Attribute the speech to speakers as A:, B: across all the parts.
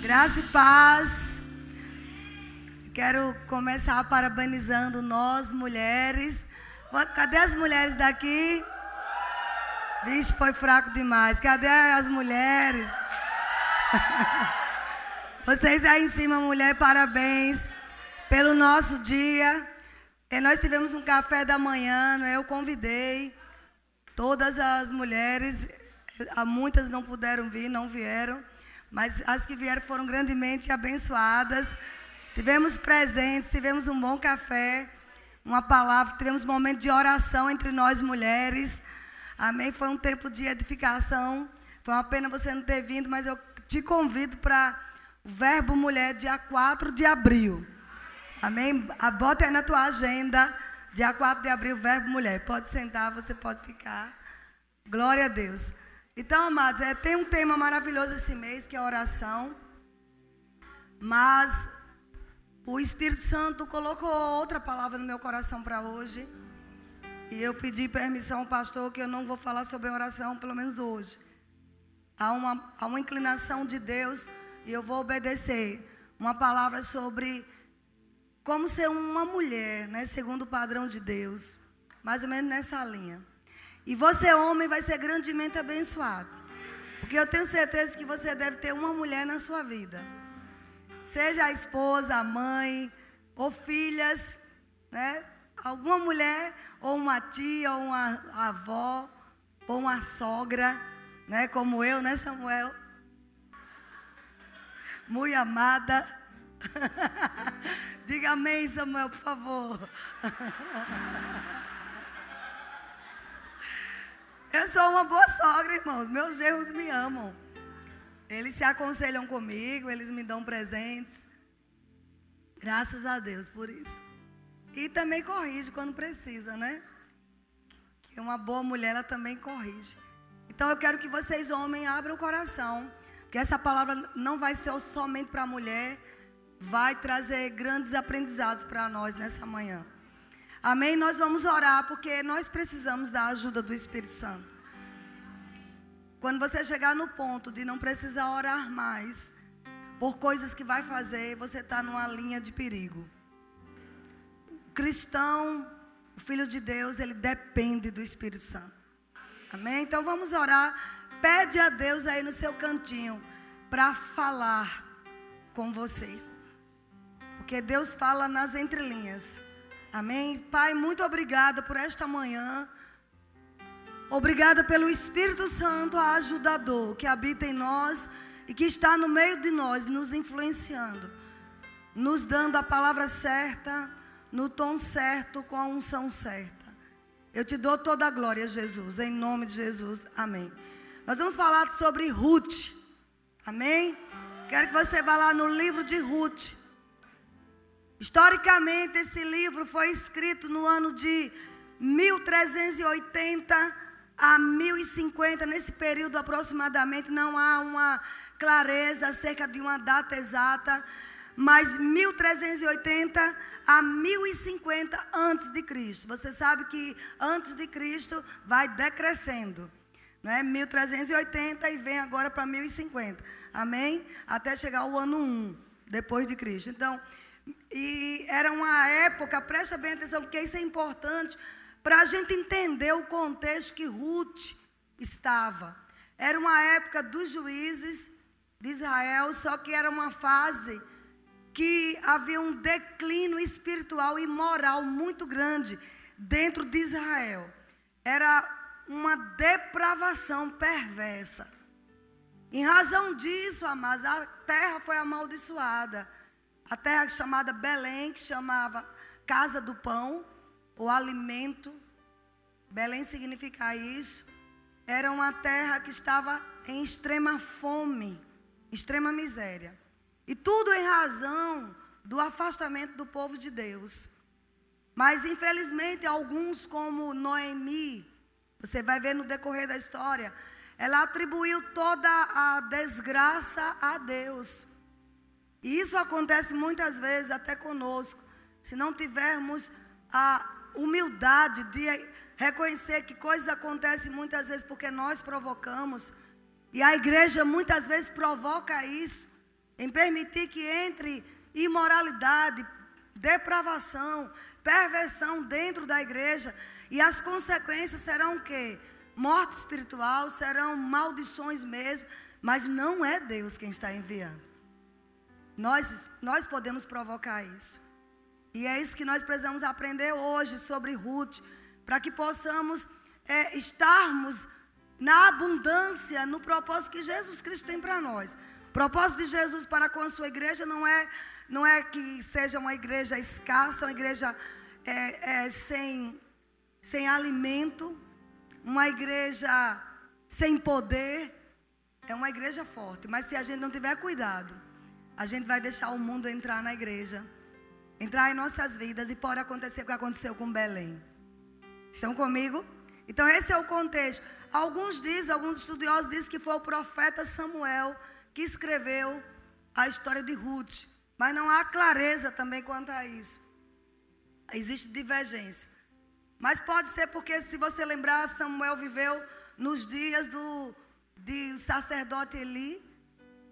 A: Graça e paz. Quero começar parabenizando nós, mulheres. Cadê as mulheres daqui? Vixe, foi fraco demais. Cadê as mulheres? Vocês aí em cima, mulher, parabéns pelo nosso dia. E nós tivemos um café da manhã, né? eu convidei todas as mulheres, muitas não puderam vir, não vieram. Mas as que vieram foram grandemente abençoadas. Tivemos presentes, tivemos um bom café, uma palavra, tivemos um momento de oração entre nós mulheres. Amém? Foi um tempo de edificação. Foi uma pena você não ter vindo, mas eu te convido para o Verbo Mulher, dia 4 de abril. Amém? Bota aí na tua agenda, dia 4 de abril, Verbo Mulher. Pode sentar, você pode ficar. Glória a Deus. Então, amados, é, tem um tema maravilhoso esse mês, que é a oração. Mas o Espírito Santo colocou outra palavra no meu coração para hoje. E eu pedi permissão ao pastor que eu não vou falar sobre oração, pelo menos hoje. Há uma, há uma inclinação de Deus e eu vou obedecer. Uma palavra sobre como ser uma mulher, né, segundo o padrão de Deus. Mais ou menos nessa linha. E você, homem, vai ser grandemente abençoado. Porque eu tenho certeza que você deve ter uma mulher na sua vida. Seja a esposa, a mãe, ou filhas, né? Alguma mulher, ou uma tia, ou uma avó, ou uma sogra, né? Como eu, né, Samuel? Muito amada. Diga amém, Samuel, por favor. Eu sou uma boa sogra, irmãos. Meus genros me amam. Eles se aconselham comigo, eles me dão presentes. Graças a Deus por isso. E também corrige quando precisa, né? Que uma boa mulher, ela também corrige. Então eu quero que vocês, homens, abram o coração. Que essa palavra não vai ser somente para a mulher, vai trazer grandes aprendizados para nós nessa manhã. Amém? Nós vamos orar porque nós precisamos da ajuda do Espírito Santo. Quando você chegar no ponto de não precisar orar mais por coisas que vai fazer, você está numa linha de perigo. O cristão, o filho de Deus, ele depende do Espírito Santo. Amém? Então vamos orar. Pede a Deus aí no seu cantinho para falar com você. Porque Deus fala nas entrelinhas. Amém? Pai, muito obrigada por esta manhã. Obrigada pelo Espírito Santo, ajudador, que habita em nós e que está no meio de nós, nos influenciando, nos dando a palavra certa, no tom certo, com a unção certa. Eu te dou toda a glória, Jesus, em nome de Jesus. Amém. Nós vamos falar sobre Ruth. Amém? Quero que você vá lá no livro de Ruth. Historicamente, esse livro foi escrito no ano de 1380 a 1050, nesse período aproximadamente, não há uma clareza acerca de uma data exata, mas 1380 a 1050 antes de Cristo. Você sabe que antes de Cristo vai decrescendo, não é? 1380 e vem agora para 1050. Amém? Até chegar ao ano 1 depois de Cristo. Então, e era uma época, presta bem atenção, porque isso é importante, para a gente entender o contexto que Ruth estava. Era uma época dos juízes de Israel, só que era uma fase que havia um declínio espiritual e moral muito grande dentro de Israel. Era uma depravação perversa. Em razão disso, amados, a terra foi amaldiçoada. A terra chamada Belém, que chamava casa do pão, ou alimento. Belém significa isso. Era uma terra que estava em extrema fome, extrema miséria. E tudo em razão do afastamento do povo de Deus. Mas infelizmente alguns como Noemi, você vai ver no decorrer da história, ela atribuiu toda a desgraça a Deus. E isso acontece muitas vezes até conosco. Se não tivermos a humildade de reconhecer que coisas acontecem muitas vezes porque nós provocamos. E a igreja muitas vezes provoca isso. em permitir que entre imoralidade, depravação, perversão dentro da igreja, e as consequências serão o quê? Morte espiritual, serão maldições mesmo, mas não é Deus quem está enviando. Nós, nós podemos provocar isso. E é isso que nós precisamos aprender hoje sobre Ruth, para que possamos é, estarmos na abundância, no propósito que Jesus Cristo tem para nós. O propósito de Jesus para com a sua igreja não é, não é que seja uma igreja escassa, uma igreja é, é, sem, sem alimento, uma igreja sem poder. É uma igreja forte, mas se a gente não tiver cuidado, a gente vai deixar o mundo entrar na igreja, entrar em nossas vidas e pode acontecer o que aconteceu com Belém. Estão comigo? Então esse é o contexto. Alguns dizem, alguns estudiosos dizem que foi o profeta Samuel que escreveu a história de Ruth, mas não há clareza também quanto a isso. Existe divergência. Mas pode ser porque, se você lembrar, Samuel viveu nos dias do de sacerdote Eli,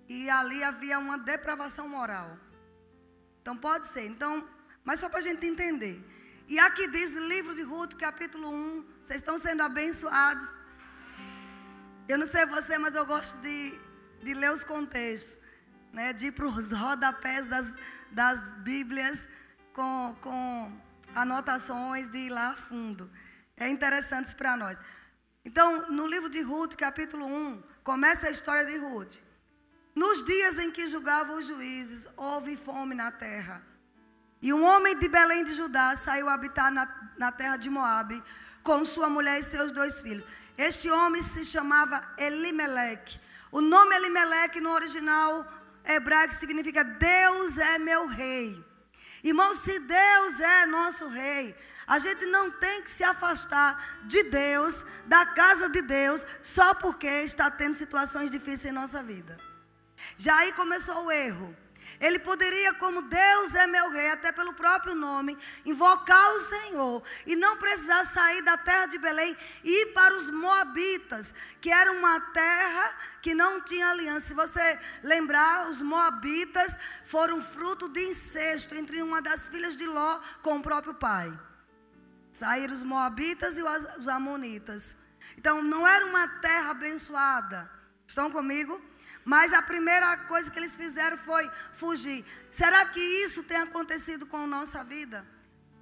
A: e ali havia uma depravação moral. Então pode ser. Então, mas só para a gente entender. E aqui diz no livro de Ruth, capítulo 1, vocês estão sendo abençoados. Eu não sei você, mas eu gosto de, de ler os contextos, né? de ir para os rodapés das, das Bíblias com, com anotações, de ir lá a fundo. É interessante para nós. Então, no livro de Ruth, capítulo 1, começa a história de Ruth. Nos dias em que julgavam os juízes, houve fome na terra. E um homem de Belém de Judá saiu habitar na, na terra de Moabe com sua mulher e seus dois filhos. Este homem se chamava Elimeleque. O nome Elimeleque no original hebraico significa Deus é meu rei. Irmão, se Deus é nosso rei, a gente não tem que se afastar de Deus, da casa de Deus, só porque está tendo situações difíceis em nossa vida. Já aí começou o erro. Ele poderia, como Deus é meu rei, até pelo próprio nome, invocar o Senhor e não precisar sair da terra de Belém e ir para os Moabitas, que era uma terra que não tinha aliança. Se você lembrar, os Moabitas foram fruto de incesto entre uma das filhas de Ló com o próprio pai. Saíram os Moabitas e os Amonitas. Então, não era uma terra abençoada. Estão comigo? Mas a primeira coisa que eles fizeram foi fugir. Será que isso tem acontecido com a nossa vida?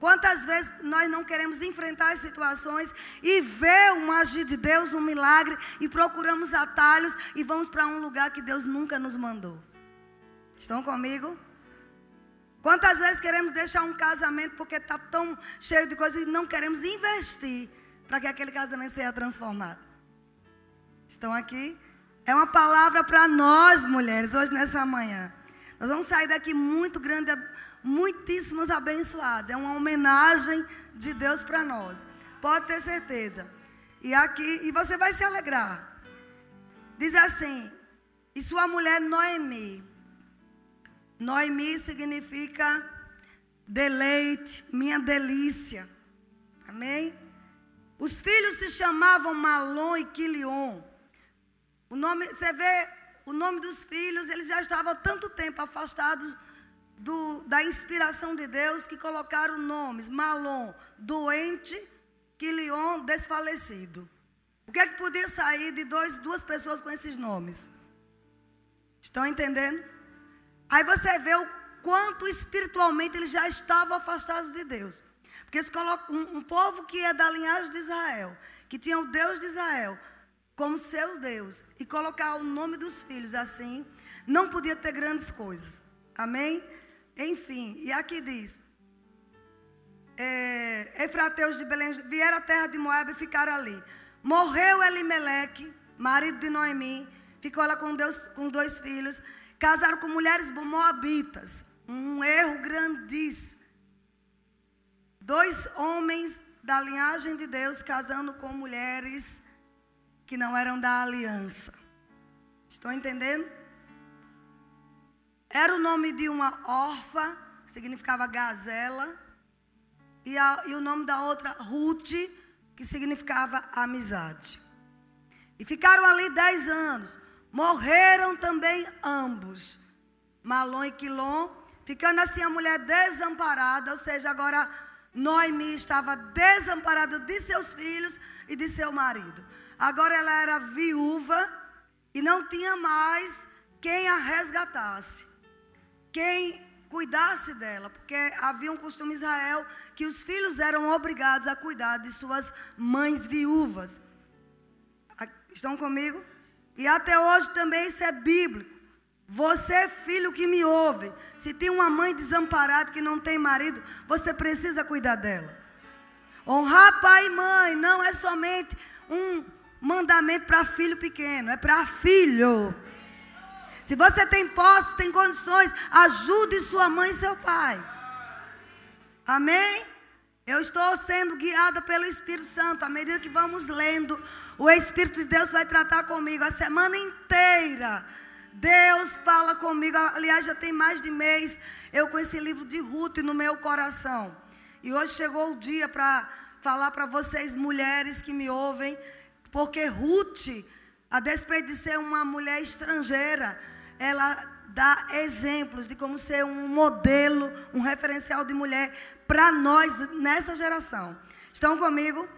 A: Quantas vezes nós não queremos enfrentar as situações e ver um agir de Deus, um milagre, e procuramos atalhos e vamos para um lugar que Deus nunca nos mandou? Estão comigo? Quantas vezes queremos deixar um casamento porque está tão cheio de coisas e não queremos investir para que aquele casamento seja transformado? Estão aqui? É uma palavra para nós, mulheres, hoje nessa manhã. Nós vamos sair daqui muito grande, muitíssimos abençoados. É uma homenagem de Deus para nós. Pode ter certeza. E aqui, e você vai se alegrar. Diz assim: "E sua mulher Noemi. Noemi significa deleite, minha delícia. Amém? Os filhos se chamavam Malom e Quilion. O nome, você vê, o nome dos filhos, eles já estavam tanto tempo afastados do, da inspiração de Deus que colocaram nomes: Malom, doente, Quilion, desfalecido. O que é que podia sair de dois, duas pessoas com esses nomes? Estão entendendo? Aí você vê o quanto espiritualmente eles já estavam afastados de Deus. Porque eles colocam um, um povo que é da linhagem de Israel, que tinha o Deus de Israel, como seu Deus e colocar o nome dos filhos assim, não podia ter grandes coisas. Amém? Enfim, e aqui diz: é, Efrateus de Belém vieram à terra de Moab e ficaram ali. Morreu Elimeleque, marido de Noemi, ficou lá com, Deus, com dois filhos, casaram com mulheres moabitas. Um erro grandíssimo. Dois homens da linhagem de Deus casando com mulheres que não eram da aliança. Estão entendendo? Era o nome de uma órfã, que significava gazela, e, a, e o nome da outra, Ruth, que significava amizade. E ficaram ali dez anos. Morreram também ambos. Malom e Quilom, ficando assim a mulher desamparada, ou seja, agora Noemi estava desamparada de seus filhos e de seu marido. Agora ela era viúva e não tinha mais quem a resgatasse, quem cuidasse dela, porque havia um costume em Israel que os filhos eram obrigados a cuidar de suas mães viúvas. Estão comigo? E até hoje também isso é bíblico. Você, filho que me ouve, se tem uma mãe desamparada que não tem marido, você precisa cuidar dela. Honrar pai e mãe não é somente um mandamento para filho pequeno, é para filho. Se você tem posse, tem condições, ajude sua mãe e seu pai. Amém? Eu estou sendo guiada pelo Espírito Santo. À medida que vamos lendo, o Espírito de Deus vai tratar comigo a semana inteira. Deus fala comigo. Aliás, já tem mais de mês eu com esse livro de Ruth no meu coração. E hoje chegou o dia para falar para vocês, mulheres que me ouvem, porque Ruth, a despeito de ser uma mulher estrangeira, ela dá exemplos de como ser um modelo, um referencial de mulher para nós nessa geração. Estão comigo?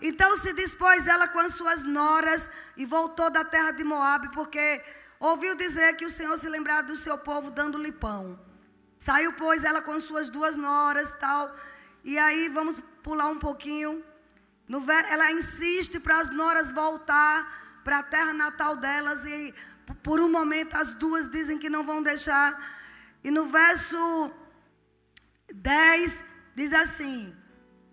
A: Então se dispôs ela com as suas noras e voltou da terra de Moabe, porque ouviu dizer que o Senhor se lembrara do seu povo dando-lhe pão. Saiu, pois, ela com suas duas noras tal. E aí vamos pular um pouquinho. Ela insiste para as noras voltar para a terra natal delas. E por um momento as duas dizem que não vão deixar. E no verso 10 diz assim: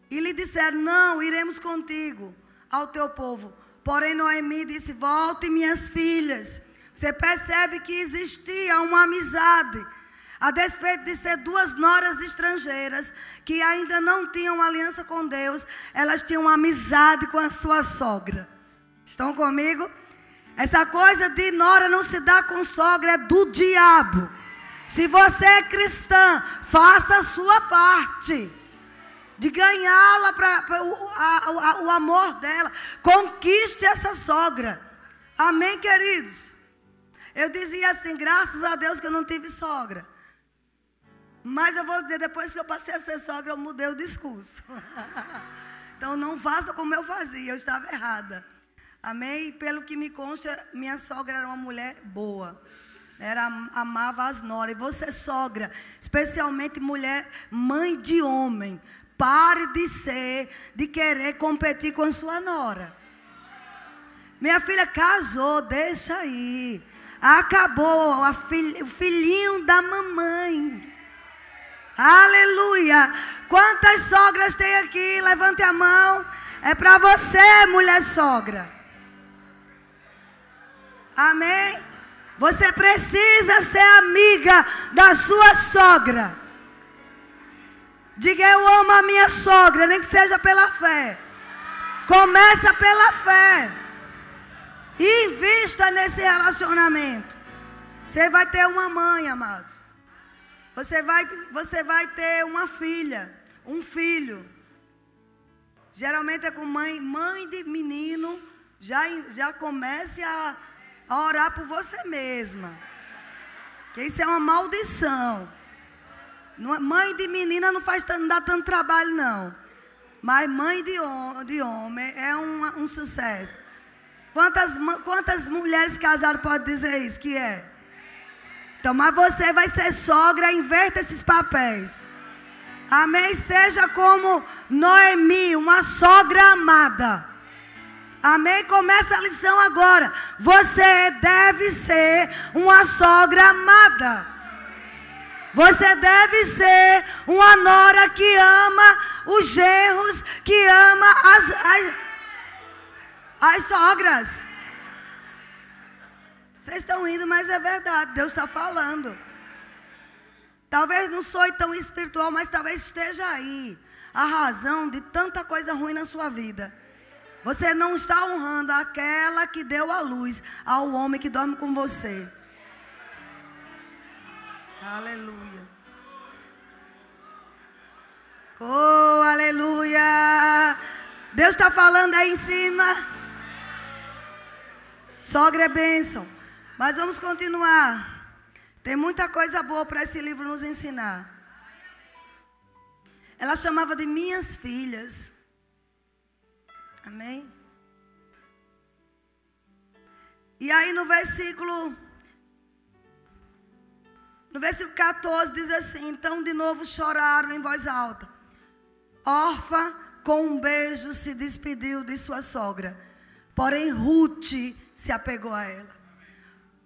A: E lhe disseram: Não, iremos contigo ao teu povo. Porém, Noemi disse: Volte, minhas filhas. Você percebe que existia uma amizade. A despeito de ser duas noras estrangeiras que ainda não tinham aliança com Deus, elas tinham amizade com a sua sogra. Estão comigo? Essa coisa de nora não se dá com sogra é do diabo. Se você é cristã, faça a sua parte. De ganhá-la para o, o amor dela. Conquiste essa sogra. Amém, queridos? Eu dizia assim, graças a Deus que eu não tive sogra. Mas eu vou dizer, depois que eu passei a ser sogra, eu mudei o discurso. então não faça como eu fazia, eu estava errada. Amém? Pelo que me consta, minha sogra era uma mulher boa. Era, amava as noras. E você, sogra, especialmente mulher, mãe de homem, pare de ser, de querer competir com a sua nora. Minha filha casou, deixa aí. Acabou o filhinho da mamãe. Aleluia. Quantas sogras tem aqui? Levante a mão. É para você, mulher sogra. Amém? Você precisa ser amiga da sua sogra. Diga eu amo a minha sogra, nem que seja pela fé. Começa pela fé. Invista nesse relacionamento. Você vai ter uma mãe, amados. Você vai, você vai ter uma filha, um filho. Geralmente é com mãe, mãe de menino, já, já comece a a orar por você mesma. Que isso é uma maldição. É, mãe de menina não faz não dá tanto trabalho, não. Mas mãe de, de homem é um, um sucesso. Quantas, quantas mulheres casadas podem dizer isso? Que é? Então, mas você vai ser sogra, inverta esses papéis. Amém? Seja como Noemi, uma sogra amada. Amém? Começa a lição agora. Você deve ser uma sogra amada. Você deve ser uma nora que ama os genros, que ama as, as, as sogras. Vocês estão rindo, mas é verdade. Deus está falando. Talvez não sou tão espiritual, mas talvez esteja aí a razão de tanta coisa ruim na sua vida. Você não está honrando aquela que deu a luz ao homem que dorme com você. Aleluia. Oh, aleluia. Deus está falando aí em cima. Sogra é bênção. Mas vamos continuar. Tem muita coisa boa para esse livro nos ensinar. Ela chamava de minhas filhas. Amém? E aí no versículo no versículo 14 diz assim: Então de novo choraram em voz alta. Orfa, com um beijo, se despediu de sua sogra. Porém, Ruth se apegou a ela.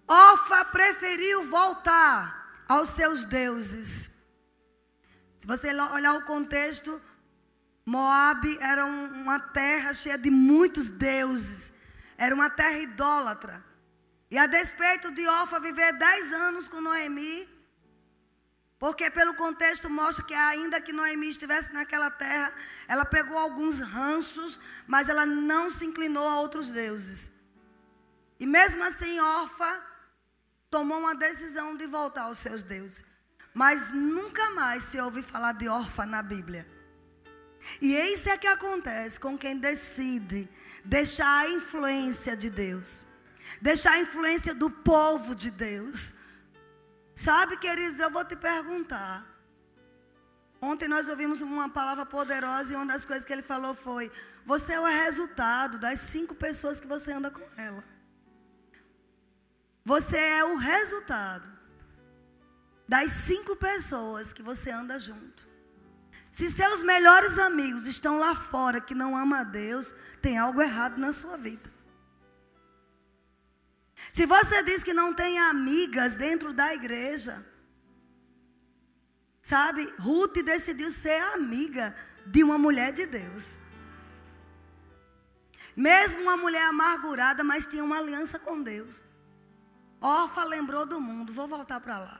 A: Orfa preferiu voltar aos seus deuses. Se você olhar o contexto, Moabe era uma terra cheia de muitos deuses. Era uma terra idólatra. E a despeito de Orfa viver dez anos com Noemi, porque pelo contexto mostra que ainda que Noemi estivesse naquela terra, ela pegou alguns ranços, mas ela não se inclinou a outros deuses. E mesmo assim, Orfa tomou uma decisão de voltar aos seus deuses. Mas nunca mais se ouve falar de Orfa na Bíblia. E isso é que acontece com quem decide deixar a influência de Deus, deixar a influência do povo de Deus. Sabe, queridos, eu vou te perguntar. Ontem nós ouvimos uma palavra poderosa e uma das coisas que ele falou foi: Você é o resultado das cinco pessoas que você anda com ela. Você é o resultado das cinco pessoas que você anda junto. Se seus melhores amigos estão lá fora que não amam a Deus, tem algo errado na sua vida. Se você diz que não tem amigas dentro da igreja, sabe, Ruth decidiu ser amiga de uma mulher de Deus. Mesmo uma mulher amargurada, mas tinha uma aliança com Deus. Orfa lembrou do mundo, vou voltar para lá.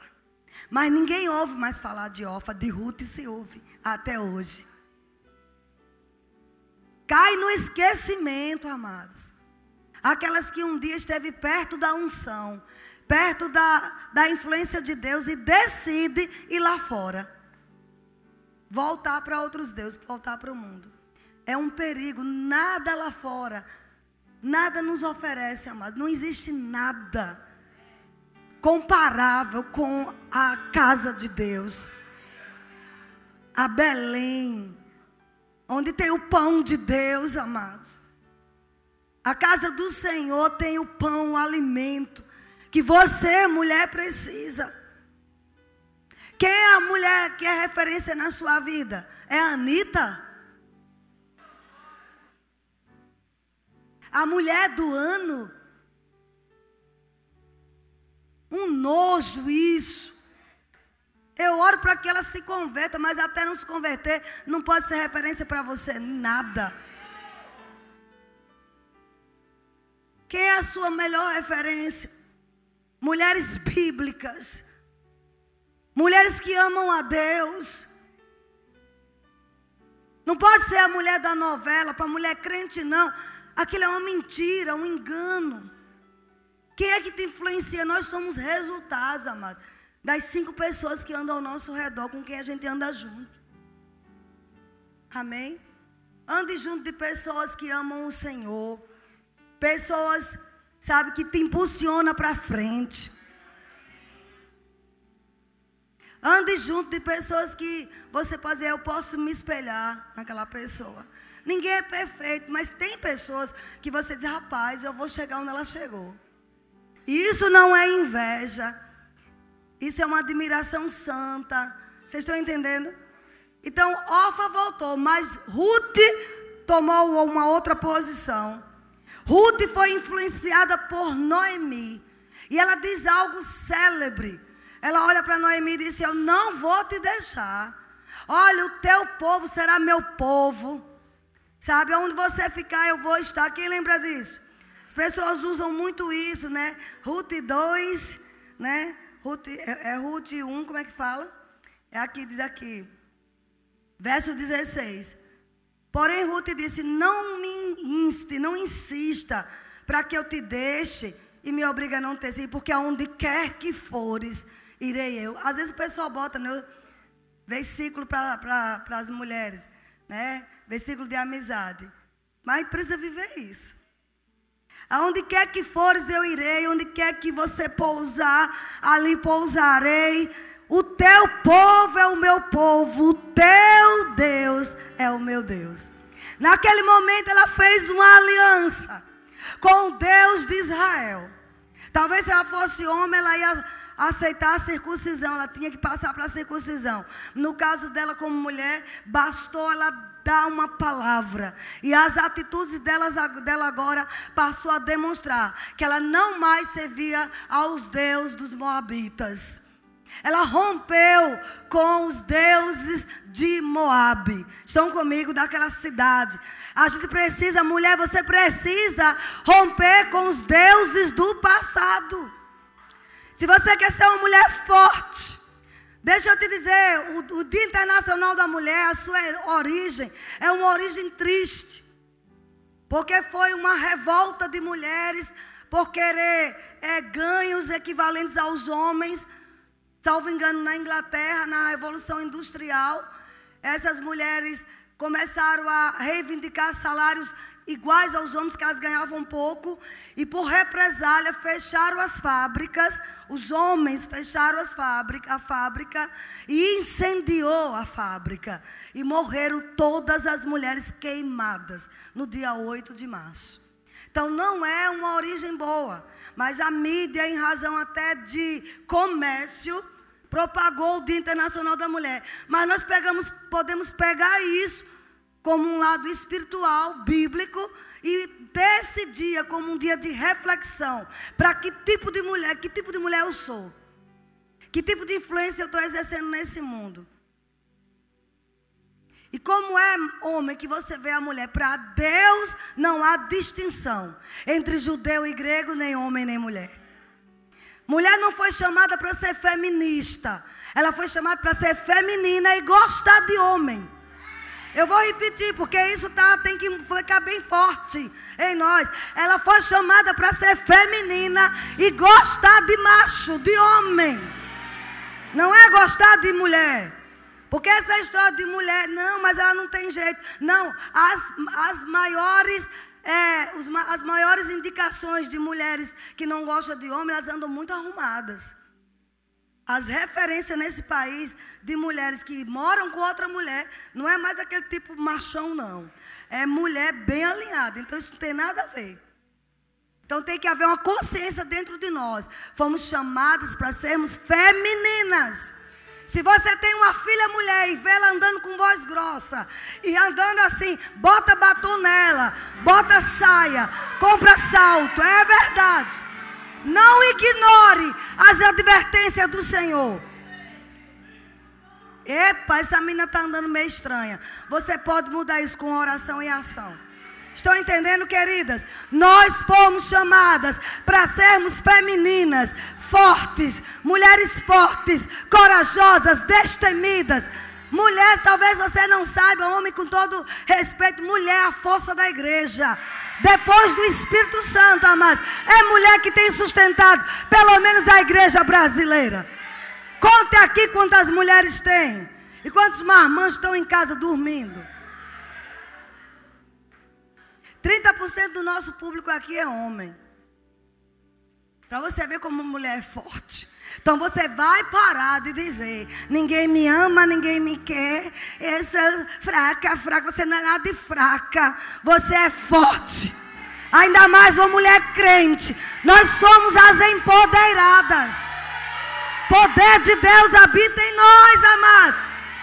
A: Mas ninguém ouve mais falar de Orfa, de Ruth se ouve até hoje. Cai no esquecimento, amados. Aquelas que um dia esteve perto da unção, perto da, da influência de Deus e decide ir lá fora. Voltar para outros deuses, voltar para o mundo. É um perigo, nada lá fora. Nada nos oferece, amados. Não existe nada comparável com a casa de Deus. A Belém, onde tem o pão de Deus, amados. A casa do Senhor tem o pão, o alimento que você, mulher, precisa. Quem é a mulher que é referência na sua vida? É a Anitta? A mulher do ano? Um nojo isso. Eu oro para que ela se converta, mas até não se converter, não pode ser referência para você nada. Quem é a sua melhor referência? Mulheres bíblicas. Mulheres que amam a Deus. Não pode ser a mulher da novela, para mulher crente, não. Aquilo é uma mentira, um engano. Quem é que te influencia? Nós somos resultados, amados, das cinco pessoas que andam ao nosso redor, com quem a gente anda junto. Amém? Ande junto de pessoas que amam o Senhor. Pessoas, sabe, que te impulsiona para frente. Ande junto de pessoas que você pode dizer, eu posso me espelhar naquela pessoa. Ninguém é perfeito, mas tem pessoas que você diz, rapaz, eu vou chegar onde ela chegou. Isso não é inveja. Isso é uma admiração santa. Vocês estão entendendo? Então, Ofa voltou, mas Ruth tomou uma outra posição. Ruth foi influenciada por Noemi. E ela diz algo célebre. Ela olha para Noemi e diz: Eu não vou te deixar. Olha, o teu povo será meu povo. Sabe, onde você ficar, eu vou estar. Quem lembra disso? Pessoas usam muito isso, né? Ruth 2, né? Ruth, é, é Ruth 1, como é que fala? É aqui, diz aqui. Verso 16. Porém, Ruth disse: Não me inste, não insista, para que eu te deixe e me obrigue a não ter sido, porque aonde quer que fores, irei eu. Às vezes o pessoal bota né, versículo para as mulheres, né? Versículo de amizade. Mas precisa viver isso. Aonde quer que fores, eu irei. Onde quer que você pousar, ali pousarei. O teu povo é o meu povo. O teu Deus é o meu Deus. Naquele momento, ela fez uma aliança com o Deus de Israel. Talvez se ela fosse homem, ela ia aceitar a circuncisão, ela tinha que passar para a circuncisão. No caso dela, como mulher, bastou ela dar uma palavra. E as atitudes delas, dela agora passou a demonstrar que ela não mais servia aos deuses dos Moabitas. Ela rompeu com os deuses de Moabe. Estão comigo daquela cidade. A gente precisa, mulher, você precisa romper com os deuses do passado. Se você quer ser uma mulher forte, deixa eu te dizer, o, o Dia Internacional da Mulher, a sua origem é uma origem triste. Porque foi uma revolta de mulheres por querer é, ganhos equivalentes aos homens. Salvo engano, na Inglaterra, na Revolução Industrial, essas mulheres começaram a reivindicar salários iguais aos homens que elas ganhavam pouco, e por represália fecharam as fábricas, os homens fecharam as fábrica, a fábrica e incendiou a fábrica. E morreram todas as mulheres queimadas no dia 8 de março. Então não é uma origem boa, mas a mídia, em razão até de comércio, propagou o Dia Internacional da Mulher. Mas nós pegamos, podemos pegar isso como um lado espiritual, bíblico, e ter esse dia como um dia de reflexão. Para que tipo de mulher, que tipo de mulher eu sou? Que tipo de influência eu estou exercendo nesse mundo? E como é homem que você vê a mulher? Para Deus não há distinção entre judeu e grego, nem homem nem mulher. Mulher não foi chamada para ser feminista. Ela foi chamada para ser feminina e gostar de homem. Eu vou repetir, porque isso tá, tem que ficar bem forte em nós. Ela foi chamada para ser feminina e gostar de macho, de homem. Não é gostar de mulher. Porque essa história de mulher, não, mas ela não tem jeito. Não, as, as maiores. É, as maiores indicações de mulheres que não gostam de homem, elas andam muito arrumadas. As referências nesse país de mulheres que moram com outra mulher não é mais aquele tipo machão, não. É mulher bem alinhada. Então isso não tem nada a ver. Então tem que haver uma consciência dentro de nós. Fomos chamados para sermos femininas. Se você tem uma filha mulher e vê ela andando com voz grossa e andando assim, bota batom nela, bota saia, compra salto, é verdade. Não ignore as advertências do Senhor. Epa, essa menina está andando meio estranha. Você pode mudar isso com oração e ação. Estão entendendo, queridas? Nós fomos chamadas para sermos femininas, fortes, mulheres fortes, corajosas, destemidas. Mulher, talvez você não saiba, homem, com todo respeito, mulher é a força da igreja. Depois do Espírito Santo, amados. É mulher que tem sustentado, pelo menos a igreja brasileira. Conte aqui quantas mulheres tem. E quantos marmãs estão em casa dormindo. 30% do nosso público aqui é homem. Para você ver como mulher é forte. Então você vai parar de dizer: ninguém me ama, ninguém me quer. Essa fraca, fraca. Você não é nada de fraca. Você é forte. Ainda mais uma mulher crente. Nós somos as empoderadas. Poder de Deus habita em nós, amados.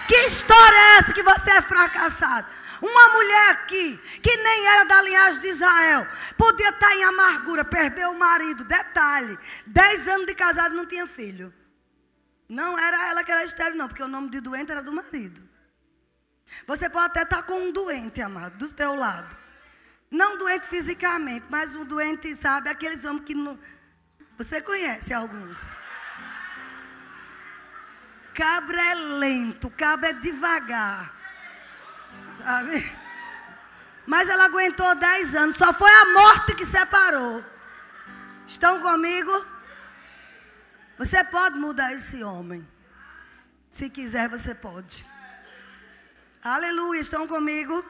A: Que história é essa que você é fracassado? Uma mulher aqui, que nem era da linhagem de Israel, podia estar em amargura, perdeu o marido. Detalhe: 10 anos de casado não tinha filho. Não era ela que era estéreo, não, porque o nome de doente era do marido. Você pode até estar com um doente, amado, do teu lado. Não doente fisicamente, mas um doente, sabe, aqueles homens que não. Você conhece alguns. Cabra é lento, cabra é devagar. Mas ela aguentou dez anos. Só foi a morte que separou. Estão comigo? Você pode mudar esse homem. Se quiser, você pode. Aleluia. Estão comigo?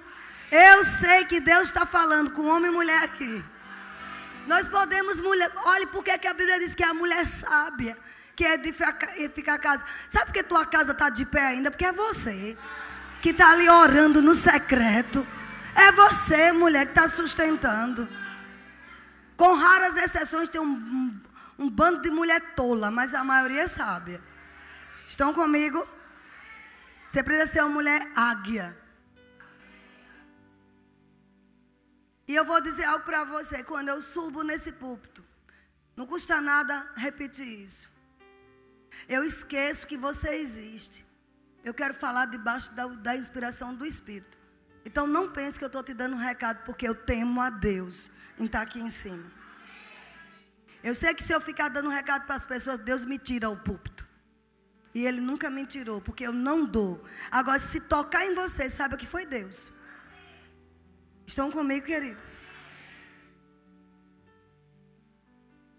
A: Eu sei que Deus está falando com homem e mulher aqui. Nós podemos, mulher, olhe porque que a Bíblia diz que a mulher é sábia, que é edificar a casa. Sabe por que tua casa está de pé ainda? Porque é você que está ali orando no secreto. É você, mulher, que está sustentando. Com raras exceções, tem um, um, um bando de mulher tola, mas a maioria é sábia. Estão comigo? Você precisa ser uma mulher águia. E eu vou dizer algo para você, quando eu subo nesse púlpito, não custa nada repetir isso. Eu esqueço que você existe. Eu quero falar debaixo da, da inspiração do Espírito. Então não pense que eu estou te dando um recado porque eu temo a Deus em estar aqui em cima. Eu sei que se eu ficar dando recado para as pessoas, Deus me tira o púlpito. E Ele nunca me tirou, porque eu não dou. Agora, se tocar em você, sabe que foi Deus. Estão comigo, querido?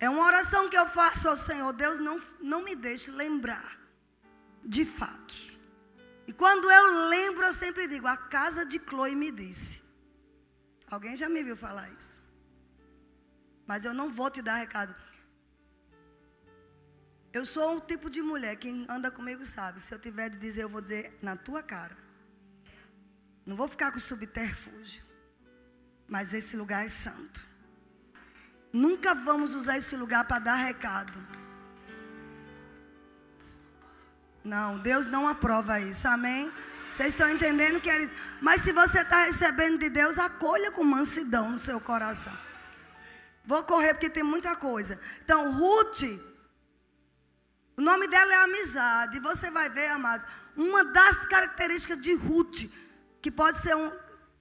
A: É uma oração que eu faço ao Senhor. Deus não, não me deixe lembrar de fatos. E quando eu lembro, eu sempre digo: a casa de Chloe me disse. Alguém já me viu falar isso? Mas eu não vou te dar recado. Eu sou um tipo de mulher, quem anda comigo sabe. Se eu tiver de dizer, eu vou dizer na tua cara. Não vou ficar com subterfúgio. Mas esse lugar é santo. Nunca vamos usar esse lugar para dar recado. Não, Deus não aprova isso. Amém? Vocês estão entendendo que é isso? Mas se você está recebendo de Deus, acolha com mansidão no seu coração. Vou correr porque tem muita coisa. Então, Ruth, o nome dela é amizade. E você vai ver, amados, uma das características de Ruth, que pode ser um,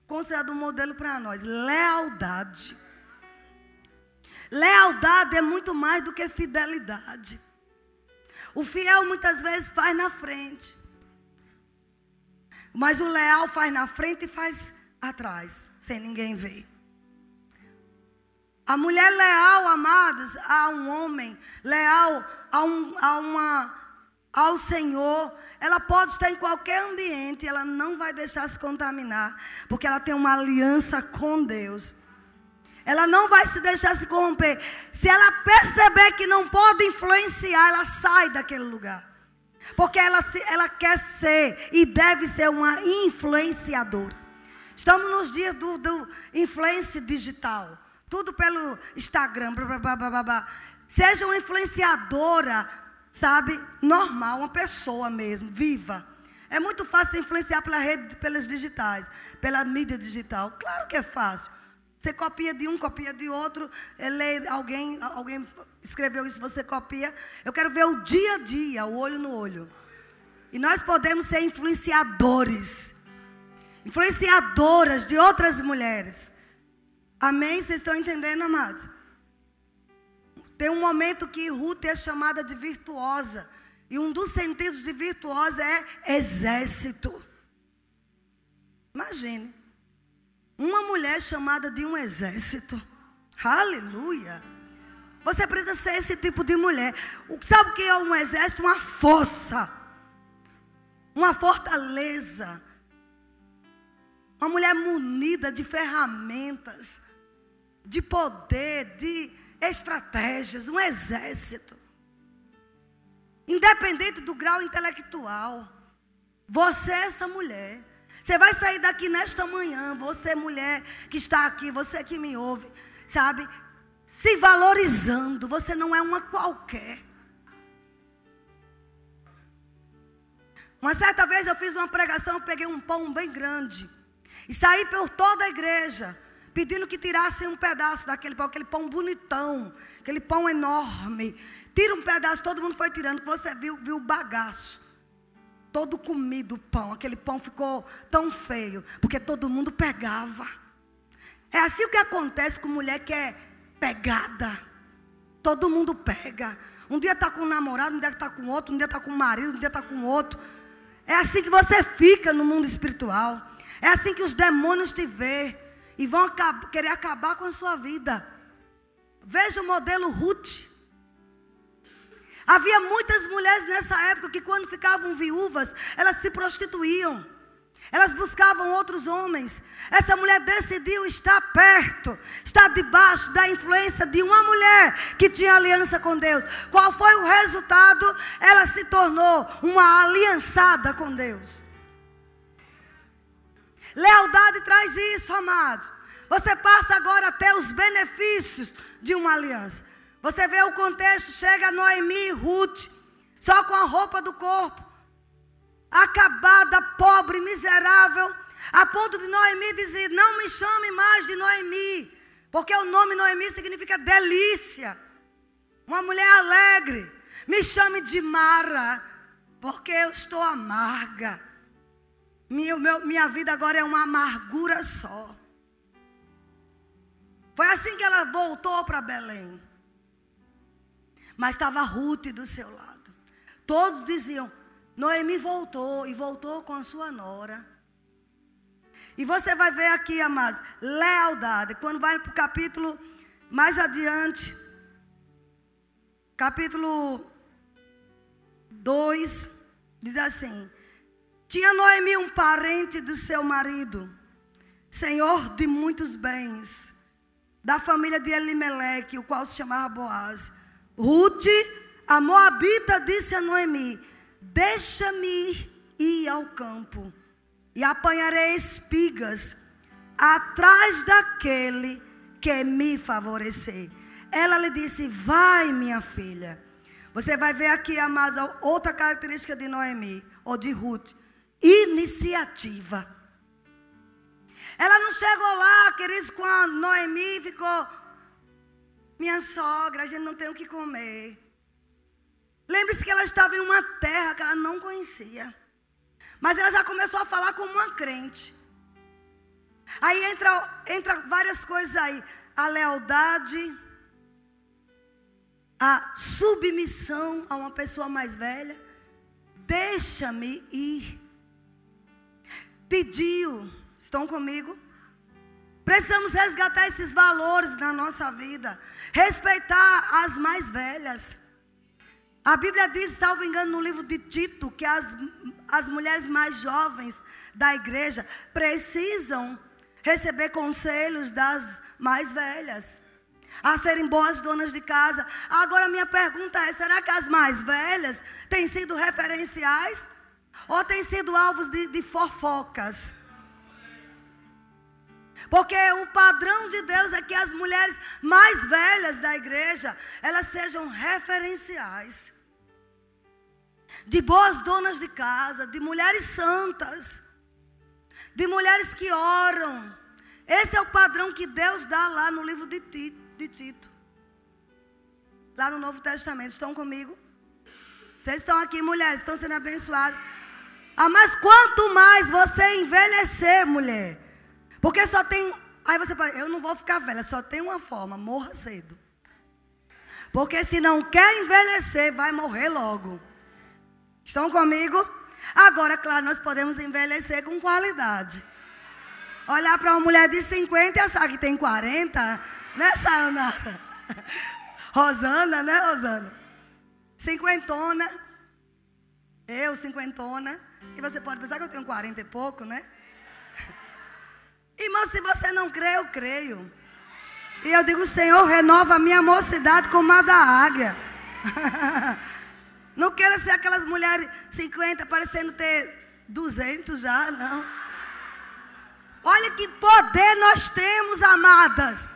A: considerado um modelo para nós: lealdade. Lealdade é muito mais do que fidelidade. O fiel muitas vezes faz na frente. Mas o leal faz na frente e faz atrás, sem ninguém ver. A mulher leal, amados, a um homem, leal a, um, a uma, ao Senhor, ela pode estar em qualquer ambiente, ela não vai deixar se contaminar, porque ela tem uma aliança com Deus. Ela não vai se deixar se corromper. Se ela perceber que não pode influenciar, ela sai daquele lugar. Porque ela, ela quer ser e deve ser uma influenciadora. Estamos nos dias do, do influência digital. Tudo pelo Instagram. Blá, blá, blá, Seja uma influenciadora sabe, normal, uma pessoa mesmo, viva. É muito fácil influenciar pela rede, pelas digitais, pela mídia digital. Claro que é fácil. Você copia de um, copia de outro, eh, lê alguém, alguém escreveu isso, você copia. Eu quero ver o dia a dia, o olho no olho. E nós podemos ser influenciadores, influenciadoras de outras mulheres. Amém? Vocês estão entendendo, amados? Tem um momento que Ruth é chamada de virtuosa. E um dos sentidos de virtuosa é exército. Imagine. Uma mulher chamada de um exército. Aleluia. Você precisa ser esse tipo de mulher. Sabe o que é um exército? Uma força. Uma fortaleza. Uma mulher munida de ferramentas, de poder, de estratégias, um exército. Independente do grau intelectual. Você é essa mulher. Você vai sair daqui nesta manhã, você mulher que está aqui, você que me ouve, sabe? Se valorizando, você não é uma qualquer. Uma certa vez eu fiz uma pregação, peguei um pão bem grande e saí por toda a igreja pedindo que tirassem um pedaço daquele pão, aquele pão bonitão, aquele pão enorme. Tira um pedaço, todo mundo foi tirando, você viu, viu o bagaço. Todo comido o pão, aquele pão ficou tão feio, porque todo mundo pegava. É assim que acontece com mulher que é pegada. Todo mundo pega. Um dia está com um namorado, um dia está com outro, um dia está com um marido, um dia está com outro. É assim que você fica no mundo espiritual. É assim que os demônios te veem e vão querer acabar com a sua vida. Veja o modelo Ruth. Havia muitas mulheres nessa época que, quando ficavam viúvas, elas se prostituíam. Elas buscavam outros homens. Essa mulher decidiu estar perto, estar debaixo da influência de uma mulher que tinha aliança com Deus. Qual foi o resultado? Ela se tornou uma aliançada com Deus. Lealdade traz isso, amados. Você passa agora a ter os benefícios de uma aliança. Você vê o contexto, chega Noemi e Ruth, só com a roupa do corpo acabada, pobre, miserável, a ponto de Noemi dizer: Não me chame mais de Noemi, porque o nome Noemi significa delícia, uma mulher alegre. Me chame de Mara, porque eu estou amarga. Minha, meu, minha vida agora é uma amargura só. Foi assim que ela voltou para Belém. Mas estava Ruth do seu lado. Todos diziam: Noemi voltou e voltou com a sua nora. E você vai ver aqui, amados, lealdade. Quando vai para o capítulo mais adiante, capítulo 2, diz assim: Tinha Noemi um parente do seu marido, senhor de muitos bens, da família de Elimeleque, o qual se chamava Boaz. Ruth, a Moabita, disse a Noemi: Deixa-me ir ao campo e apanharei espigas atrás daquele que me favorecer. Ela lhe disse: Vai, minha filha. Você vai ver aqui, amada, outra característica de Noemi, ou de Ruth: iniciativa. Ela não chegou lá, queridos, com a Noemi ficou. Minha sogra, a gente não tem o que comer. Lembre-se que ela estava em uma terra que ela não conhecia. Mas ela já começou a falar como uma crente. Aí entra, entra várias coisas aí. A lealdade, a submissão a uma pessoa mais velha. Deixa-me ir. Pediu. Estão comigo? Precisamos resgatar esses valores na nossa vida. Respeitar as mais velhas. A Bíblia diz, salvo engano, no livro de Tito, que as, as mulheres mais jovens da igreja precisam receber conselhos das mais velhas, a serem boas donas de casa. Agora, minha pergunta é: será que as mais velhas têm sido referenciais? Ou têm sido alvos de, de fofocas? Porque o padrão de Deus é que as mulheres mais velhas da igreja, elas sejam referenciais de boas donas de casa, de mulheres santas, de mulheres que oram. Esse é o padrão que Deus dá lá no livro de Tito. De Tito. Lá no Novo Testamento. Estão comigo? Vocês estão aqui, mulheres, estão sendo abençoadas. Ah, mas quanto mais você envelhecer, mulher. Porque só tem. Aí você pode, eu não vou ficar velha, só tem uma forma, morra cedo. Porque se não quer envelhecer, vai morrer logo. Estão comigo? Agora, claro, nós podemos envelhecer com qualidade. Olhar para uma mulher de 50 e achar que tem 40, né, Sayonara? Rosana, né, Rosana? Cinquentona. Eu, cinquentona. E você pode pensar que eu tenho 40 e pouco, né? Irmão, se você não crê, eu creio. E eu digo, Senhor, renova a minha mocidade como a da águia. Não quero ser aquelas mulheres 50 parecendo ter 200 já, não. Olha que poder nós temos, amadas.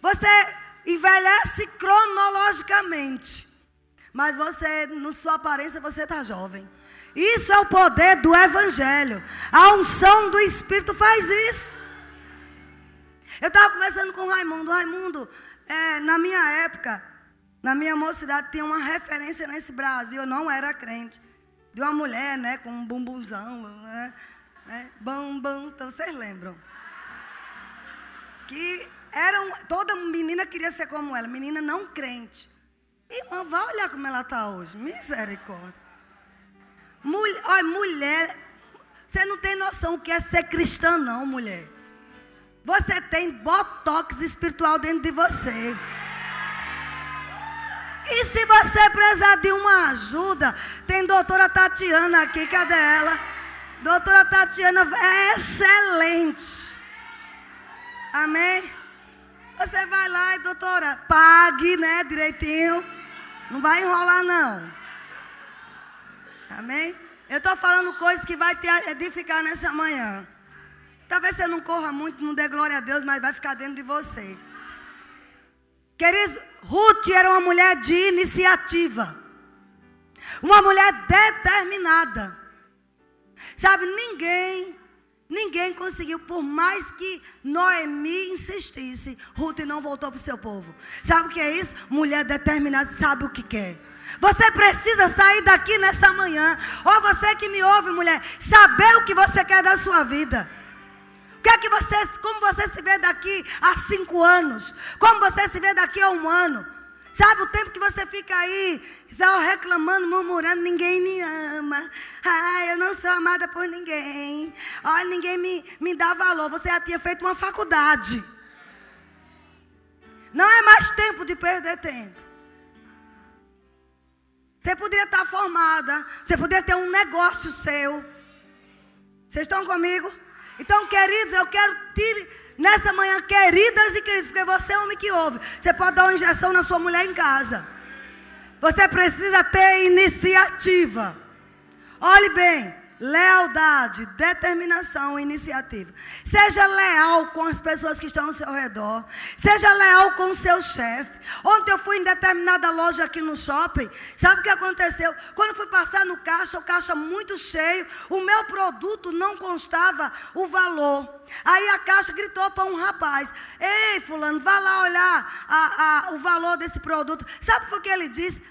A: Você envelhece cronologicamente. Mas você, na sua aparência, você está jovem. Isso é o poder do Evangelho. A unção do Espírito faz isso. Eu estava conversando com o Raimundo. Raimundo, é, na minha época, na minha mocidade tinha uma referência nesse Brasil, eu não era crente. De uma mulher, né, com um bumbuzão, né, né bam, bam, então vocês lembram. Que eram, toda menina queria ser como ela, menina não crente. Irmã, vai olhar como ela está hoje, misericórdia. Mulher, olha, mulher, você não tem noção o que é ser cristã não, mulher. Você tem botox espiritual dentro de você. E se você precisar de uma ajuda, tem doutora Tatiana aqui, cadê ela? Doutora Tatiana é excelente. Amém? Você vai lá e, doutora, pague, né, direitinho. Não vai enrolar, não. Amém? Eu estou falando coisas que vai te edificar nessa manhã. Talvez você não corra muito, não dê glória a Deus, mas vai ficar dentro de você. Queridos, Ruth era uma mulher de iniciativa. Uma mulher determinada. Sabe, ninguém, ninguém conseguiu, por mais que Noemi insistisse, Ruth não voltou para o seu povo. Sabe o que é isso? Mulher determinada sabe o que quer. Você precisa sair daqui nessa manhã. Ou você que me ouve, mulher, saber o que você quer da sua vida. O que é que você, como você se vê daqui a cinco anos? Como você se vê daqui a um ano? Sabe o tempo que você fica aí, só reclamando, murmurando, ninguém me ama. Ai, eu não sou amada por ninguém. Olha, ninguém me, me dá valor. Você já tinha feito uma faculdade. Não é mais tempo de perder tempo. Você poderia estar formada. Você poderia ter um negócio seu. Vocês estão comigo? Então, queridos, eu quero te Nessa manhã, queridas e queridos, porque você é homem que ouve, você pode dar uma injeção na sua mulher em casa. Você precisa ter iniciativa. Olhe bem, Lealdade, determinação, iniciativa. Seja leal com as pessoas que estão ao seu redor. Seja leal com o seu chefe. Ontem eu fui em determinada loja aqui no shopping. Sabe o que aconteceu? Quando eu fui passar no caixa, o caixa muito cheio, o meu produto não constava o valor. Aí a caixa gritou para um rapaz: Ei, Fulano, vá lá olhar a, a, o valor desse produto. Sabe o que ele disse?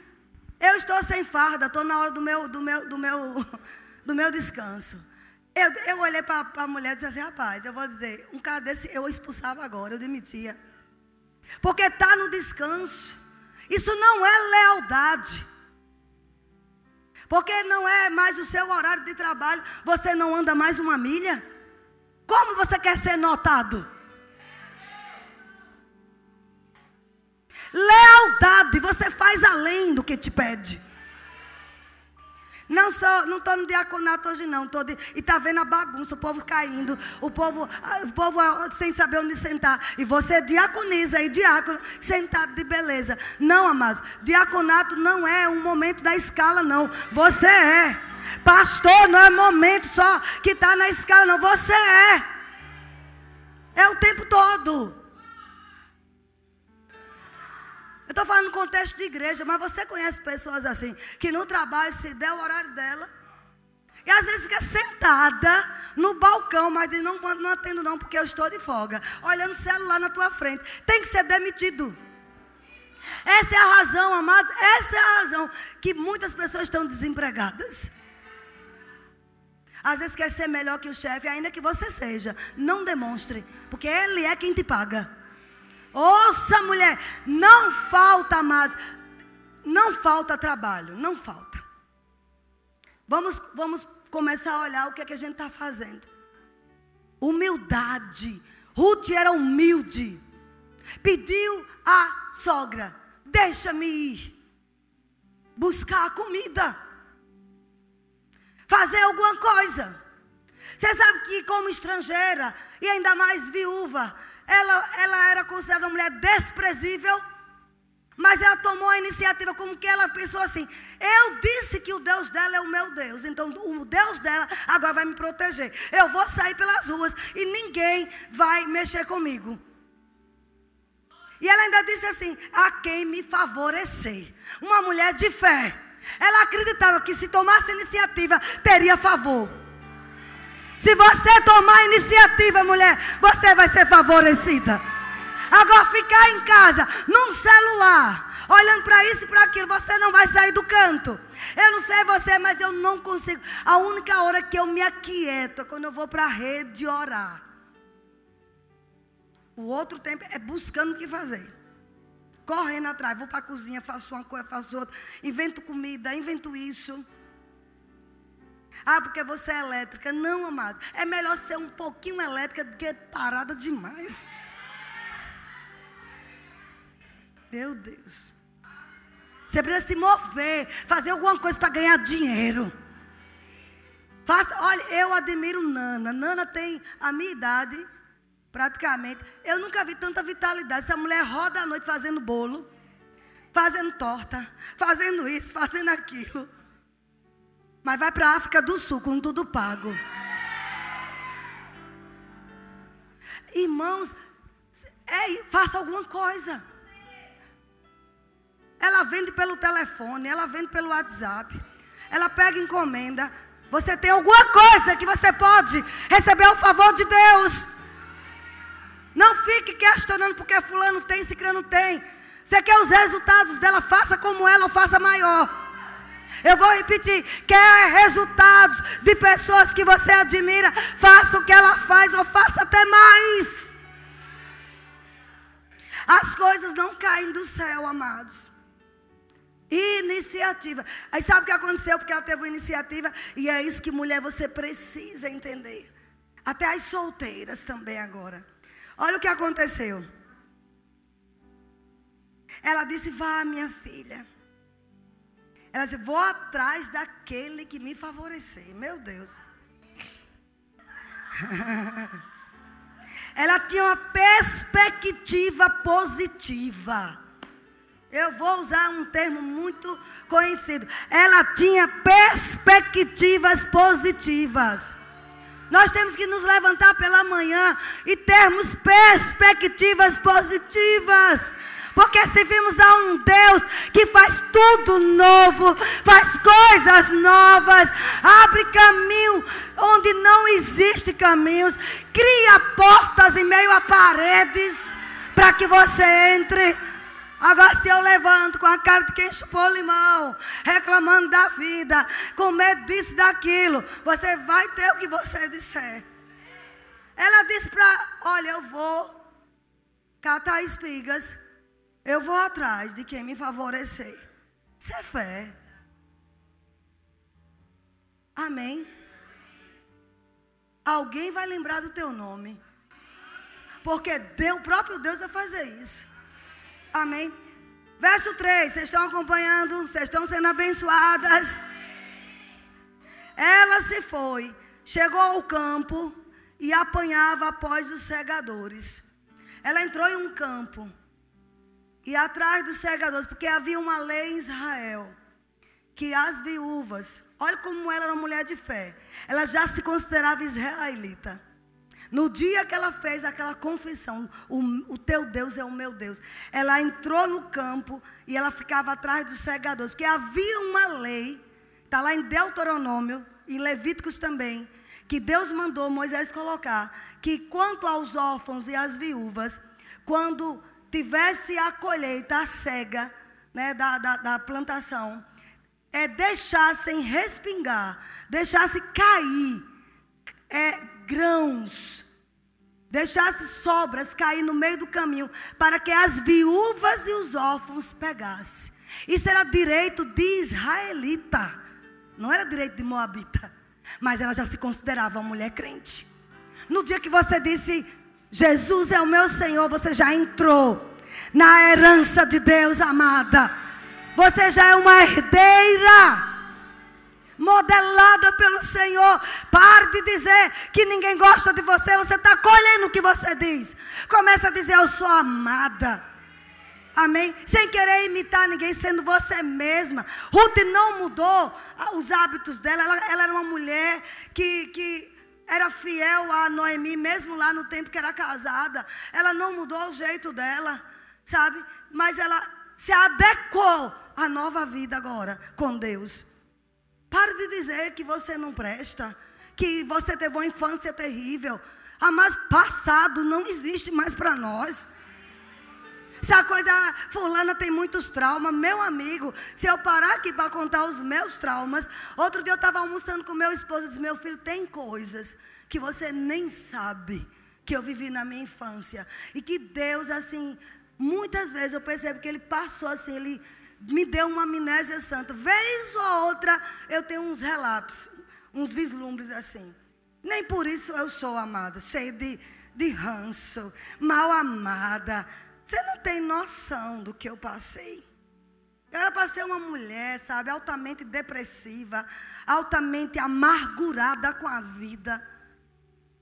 A: Eu estou sem farda, estou na hora do meu, do meu, do meu do meu descanso. Eu, eu olhei para a mulher e disse assim, rapaz, eu vou dizer, um cara desse eu expulsava agora, eu demitia. Porque está no descanso. Isso não é lealdade. Porque não é mais o seu horário de trabalho, você não anda mais uma milha. Como você quer ser notado? Lealdade, você faz além do que te pede. Não sou, não estou no diaconato hoje não, tô de, e está vendo a bagunça, o povo caindo, o povo, o povo sem saber onde sentar. E você diaconiza e diácono sentado de beleza. Não, amados, diaconato não é um momento da escala, não. Você é. Pastor, não é momento só que está na escala, não. Você é. É o tempo todo. Estou falando no contexto de igreja, mas você conhece pessoas assim, que no trabalho se der o horário dela. E às vezes fica sentada no balcão, mas diz, não, não atendo não, porque eu estou de folga. Olhando o celular na tua frente. Tem que ser demitido. Essa é a razão, amados, essa é a razão que muitas pessoas estão desempregadas. Às vezes quer ser melhor que o chefe, ainda que você seja. Não demonstre, porque ele é quem te paga. Ouça, mulher, não falta mais, não falta trabalho, não falta. Vamos, vamos começar a olhar o que, é que a gente está fazendo. Humildade. Ruth era humilde. Pediu à sogra: deixa-me ir buscar a comida, fazer alguma coisa. Você sabe que, como estrangeira, e ainda mais viúva, ela, ela era considerada uma mulher desprezível, mas ela tomou a iniciativa como que ela pensou assim: eu disse que o Deus dela é o meu Deus, então o Deus dela agora vai me proteger. Eu vou sair pelas ruas e ninguém vai mexer comigo. E ela ainda disse assim: a quem me favorecer. Uma mulher de fé. Ela acreditava que se tomasse iniciativa, teria favor. Se você tomar iniciativa, mulher, você vai ser favorecida. Agora, ficar em casa, num celular, olhando para isso e para aquilo, você não vai sair do canto. Eu não sei você, mas eu não consigo. A única hora que eu me aquieto é quando eu vou para a rede orar. O outro tempo é buscando o que fazer. Correndo atrás, vou para a cozinha, faço uma coisa, faço outra, invento comida, invento isso. Ah, porque você é elétrica. Não, amado. É melhor ser um pouquinho elétrica do que parada demais. Meu Deus. Você precisa se mover, fazer alguma coisa para ganhar dinheiro. Faça, olha, eu admiro Nana. Nana tem a minha idade, praticamente. Eu nunca vi tanta vitalidade. Essa mulher roda a noite fazendo bolo, fazendo torta, fazendo isso, fazendo aquilo. Mas vai para a África do Sul com tudo pago. Irmãos, é, faça alguma coisa. Ela vende pelo telefone, ela vende pelo WhatsApp. Ela pega encomenda. Você tem alguma coisa que você pode receber o favor de Deus. Não fique questionando porque fulano tem, ciclano tem. Você quer os resultados dela, faça como ela ou faça maior. Eu vou repetir: quer resultados de pessoas que você admira, faça o que ela faz ou faça até mais. As coisas não caem do céu, amados. Iniciativa. Aí sabe o que aconteceu? Porque ela teve uma iniciativa. E é isso que mulher você precisa entender. Até as solteiras também agora. Olha o que aconteceu. Ela disse: Vá, minha filha. Ela disse: Vou atrás daquele que me favorecer. Meu Deus. Ela tinha uma perspectiva positiva. Eu vou usar um termo muito conhecido. Ela tinha perspectivas positivas. Nós temos que nos levantar pela manhã e termos perspectivas positivas. Porque servimos a um Deus que faz tudo novo, faz coisas novas, abre caminho onde não existe caminhos, cria portas em meio a paredes para que você entre. Agora, se eu levanto com a cara de quem chupou limão, reclamando da vida, com medo disso daquilo, você vai ter o que você disser. Ela disse para, olha, eu vou catar espigas, eu vou atrás de quem me favorecer. Isso é fé. Amém. Alguém vai lembrar do teu nome. Porque Deus, o próprio Deus vai fazer isso. Amém. Verso 3, vocês estão acompanhando? Vocês estão sendo abençoadas? Ela se foi, chegou ao campo e apanhava após os segadores. Ela entrou em um campo e atrás dos segadores, porque havia uma lei em Israel que as viúvas, olha como ela era uma mulher de fé, ela já se considerava israelita. No dia que ela fez aquela confissão, o, o, teu Deus é o meu Deus, ela entrou no campo e ela ficava atrás dos segadores, porque havia uma lei, está lá em Deuteronômio, em Levíticos também, que Deus mandou Moisés colocar, que quanto aos órfãos e às viúvas, quando tivesse a colheita, cega né, da, da, da plantação, é, deixassem respingar, deixasse cair é, grãos, deixasse sobras cair no meio do caminho, para que as viúvas e os órfãos pegassem. Isso era direito de israelita, não era direito de moabita, mas ela já se considerava uma mulher crente. No dia que você disse, Jesus é o meu Senhor, você já entrou na herança de Deus, amada. Você já é uma herdeira modelada pelo Senhor. Pare de dizer que ninguém gosta de você. Você está colhendo o que você diz. Começa a dizer: Eu sou amada. Amém? Sem querer imitar ninguém, sendo você mesma. Ruth não mudou os hábitos dela. Ela, ela era uma mulher que, que era fiel a Noemi, mesmo lá no tempo que era casada. Ela não mudou o jeito dela, sabe? Mas ela se adequou à nova vida agora com Deus. Pare de dizer que você não presta, que você teve uma infância terrível. Ah, mas passado não existe mais para nós. Se a coisa, fulana tem muitos traumas, meu amigo, se eu parar aqui para contar os meus traumas, outro dia eu estava almoçando com meu esposo e disse, meu filho, tem coisas que você nem sabe que eu vivi na minha infância. E que Deus, assim, muitas vezes eu percebo que Ele passou assim, Ele me deu uma amnésia santa. Vez ou outra eu tenho uns relapsos, uns vislumbres assim. Nem por isso eu sou amada, cheia de, de ranço, mal amada. Você não tem noção do que eu passei. Eu era para ser uma mulher, sabe, altamente depressiva, altamente amargurada com a vida.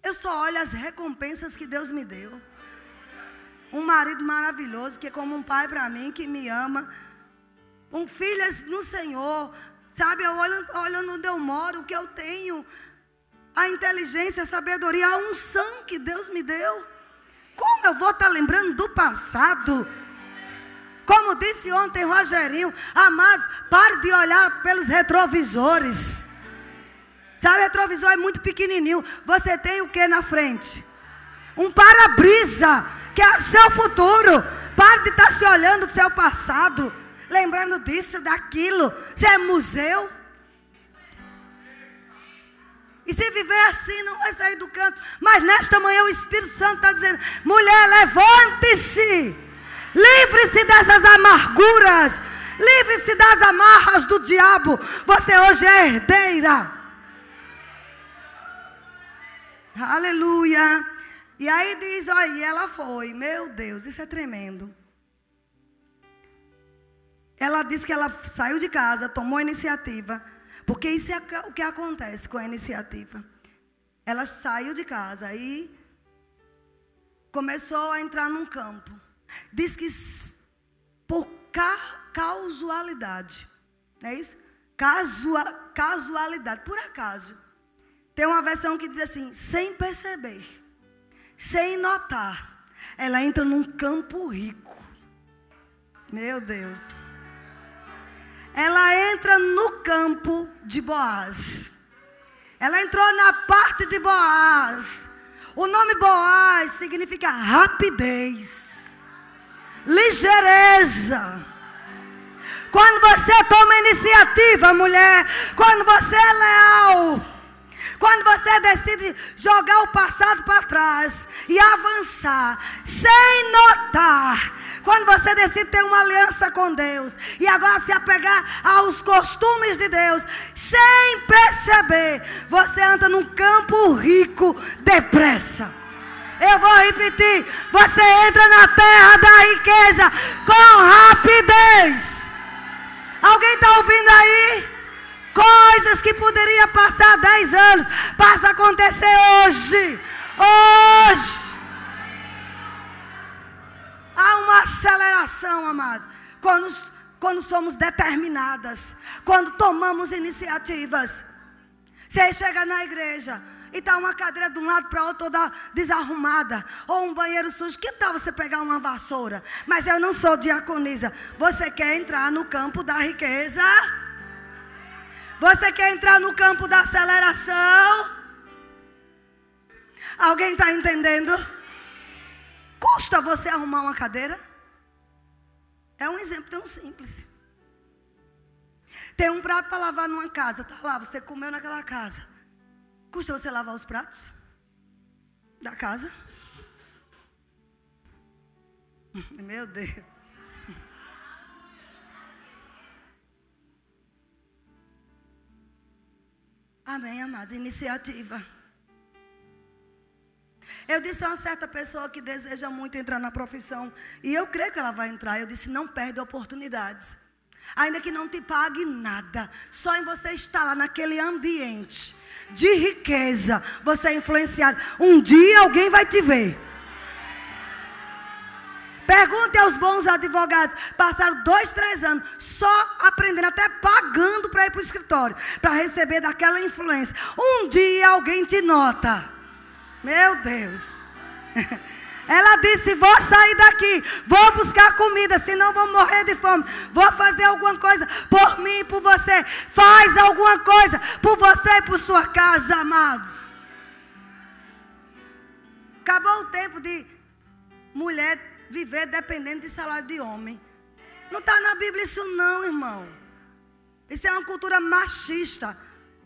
A: Eu só olho as recompensas que Deus me deu. Um marido maravilhoso, que é como um pai para mim, que me ama. Um filho no Senhor. Sabe, eu olho, olhando onde eu moro, o que eu tenho. A inteligência, a sabedoria, a unção que Deus me deu. Como eu vou estar tá lembrando do passado? Como disse ontem Rogerinho, amados, pare de olhar pelos retrovisores. Sabe, o retrovisor é muito pequenininho. Você tem o que na frente? Um para-brisa, que é o seu futuro. Pare de estar tá se olhando do seu passado, lembrando disso, daquilo. Você é museu. E se viver assim, não vai sair do canto. Mas nesta manhã o Espírito Santo está dizendo: mulher, levante-se. Livre-se dessas amarguras. Livre-se das amarras do diabo. Você hoje é herdeira. Aleluia. E aí diz, olha, e ela foi. Meu Deus, isso é tremendo. Ela disse que ela saiu de casa, tomou a iniciativa. Porque isso é o que acontece com a iniciativa. Ela saiu de casa e começou a entrar num campo. Diz que por casualidade, não é isso? Casua, casualidade, por acaso. Tem uma versão que diz assim, sem perceber, sem notar, ela entra num campo rico. Meu Deus. Ela entra no campo de Boaz. Ela entrou na parte de Boaz. O nome Boaz significa rapidez ligeireza. Quando você toma iniciativa, mulher, quando você é leal, quando você decide jogar o passado para trás e avançar, sem notar, quando você decide ter uma aliança com Deus e agora se apegar aos costumes de Deus, sem perceber, você anda num campo rico depressa. Eu vou repetir. Você entra na terra da riqueza com rapidez. Alguém está ouvindo aí? Coisas que poderiam passar 10 anos, passa a acontecer hoje. Hoje. Há uma aceleração, amados. Quando, quando somos determinadas. Quando tomamos iniciativas. Você chega na igreja e está uma cadeira de um lado para o outro toda desarrumada, ou um banheiro sujo, que tal você pegar uma vassoura? Mas eu não sou diaconisa. Você quer entrar no campo da riqueza? Você quer entrar no campo da aceleração? Alguém está entendendo? Custa você arrumar uma cadeira? É um exemplo tão simples. Tem um prato para lavar numa casa, tá lá, você comeu naquela casa. Custa você lavar os pratos da casa? Meu Deus. Amém, amados. Iniciativa. Eu disse a uma certa pessoa que deseja muito entrar na profissão, e eu creio que ela vai entrar. Eu disse: não perde oportunidades. Ainda que não te pague nada, só em você estar lá naquele ambiente de riqueza, você é influenciado. Um dia alguém vai te ver. Pergunte aos bons advogados. Passaram dois, três anos só aprendendo, até pagando para ir para o escritório, para receber daquela influência. Um dia alguém te nota. Meu Deus. Ela disse: Vou sair daqui, vou buscar comida, senão vou morrer de fome. Vou fazer alguma coisa por mim e por você. Faz alguma coisa por você e por sua casa, amados. Acabou o tempo de mulher viver dependendo de salário de homem. Não está na Bíblia isso, não, irmão. Isso é uma cultura machista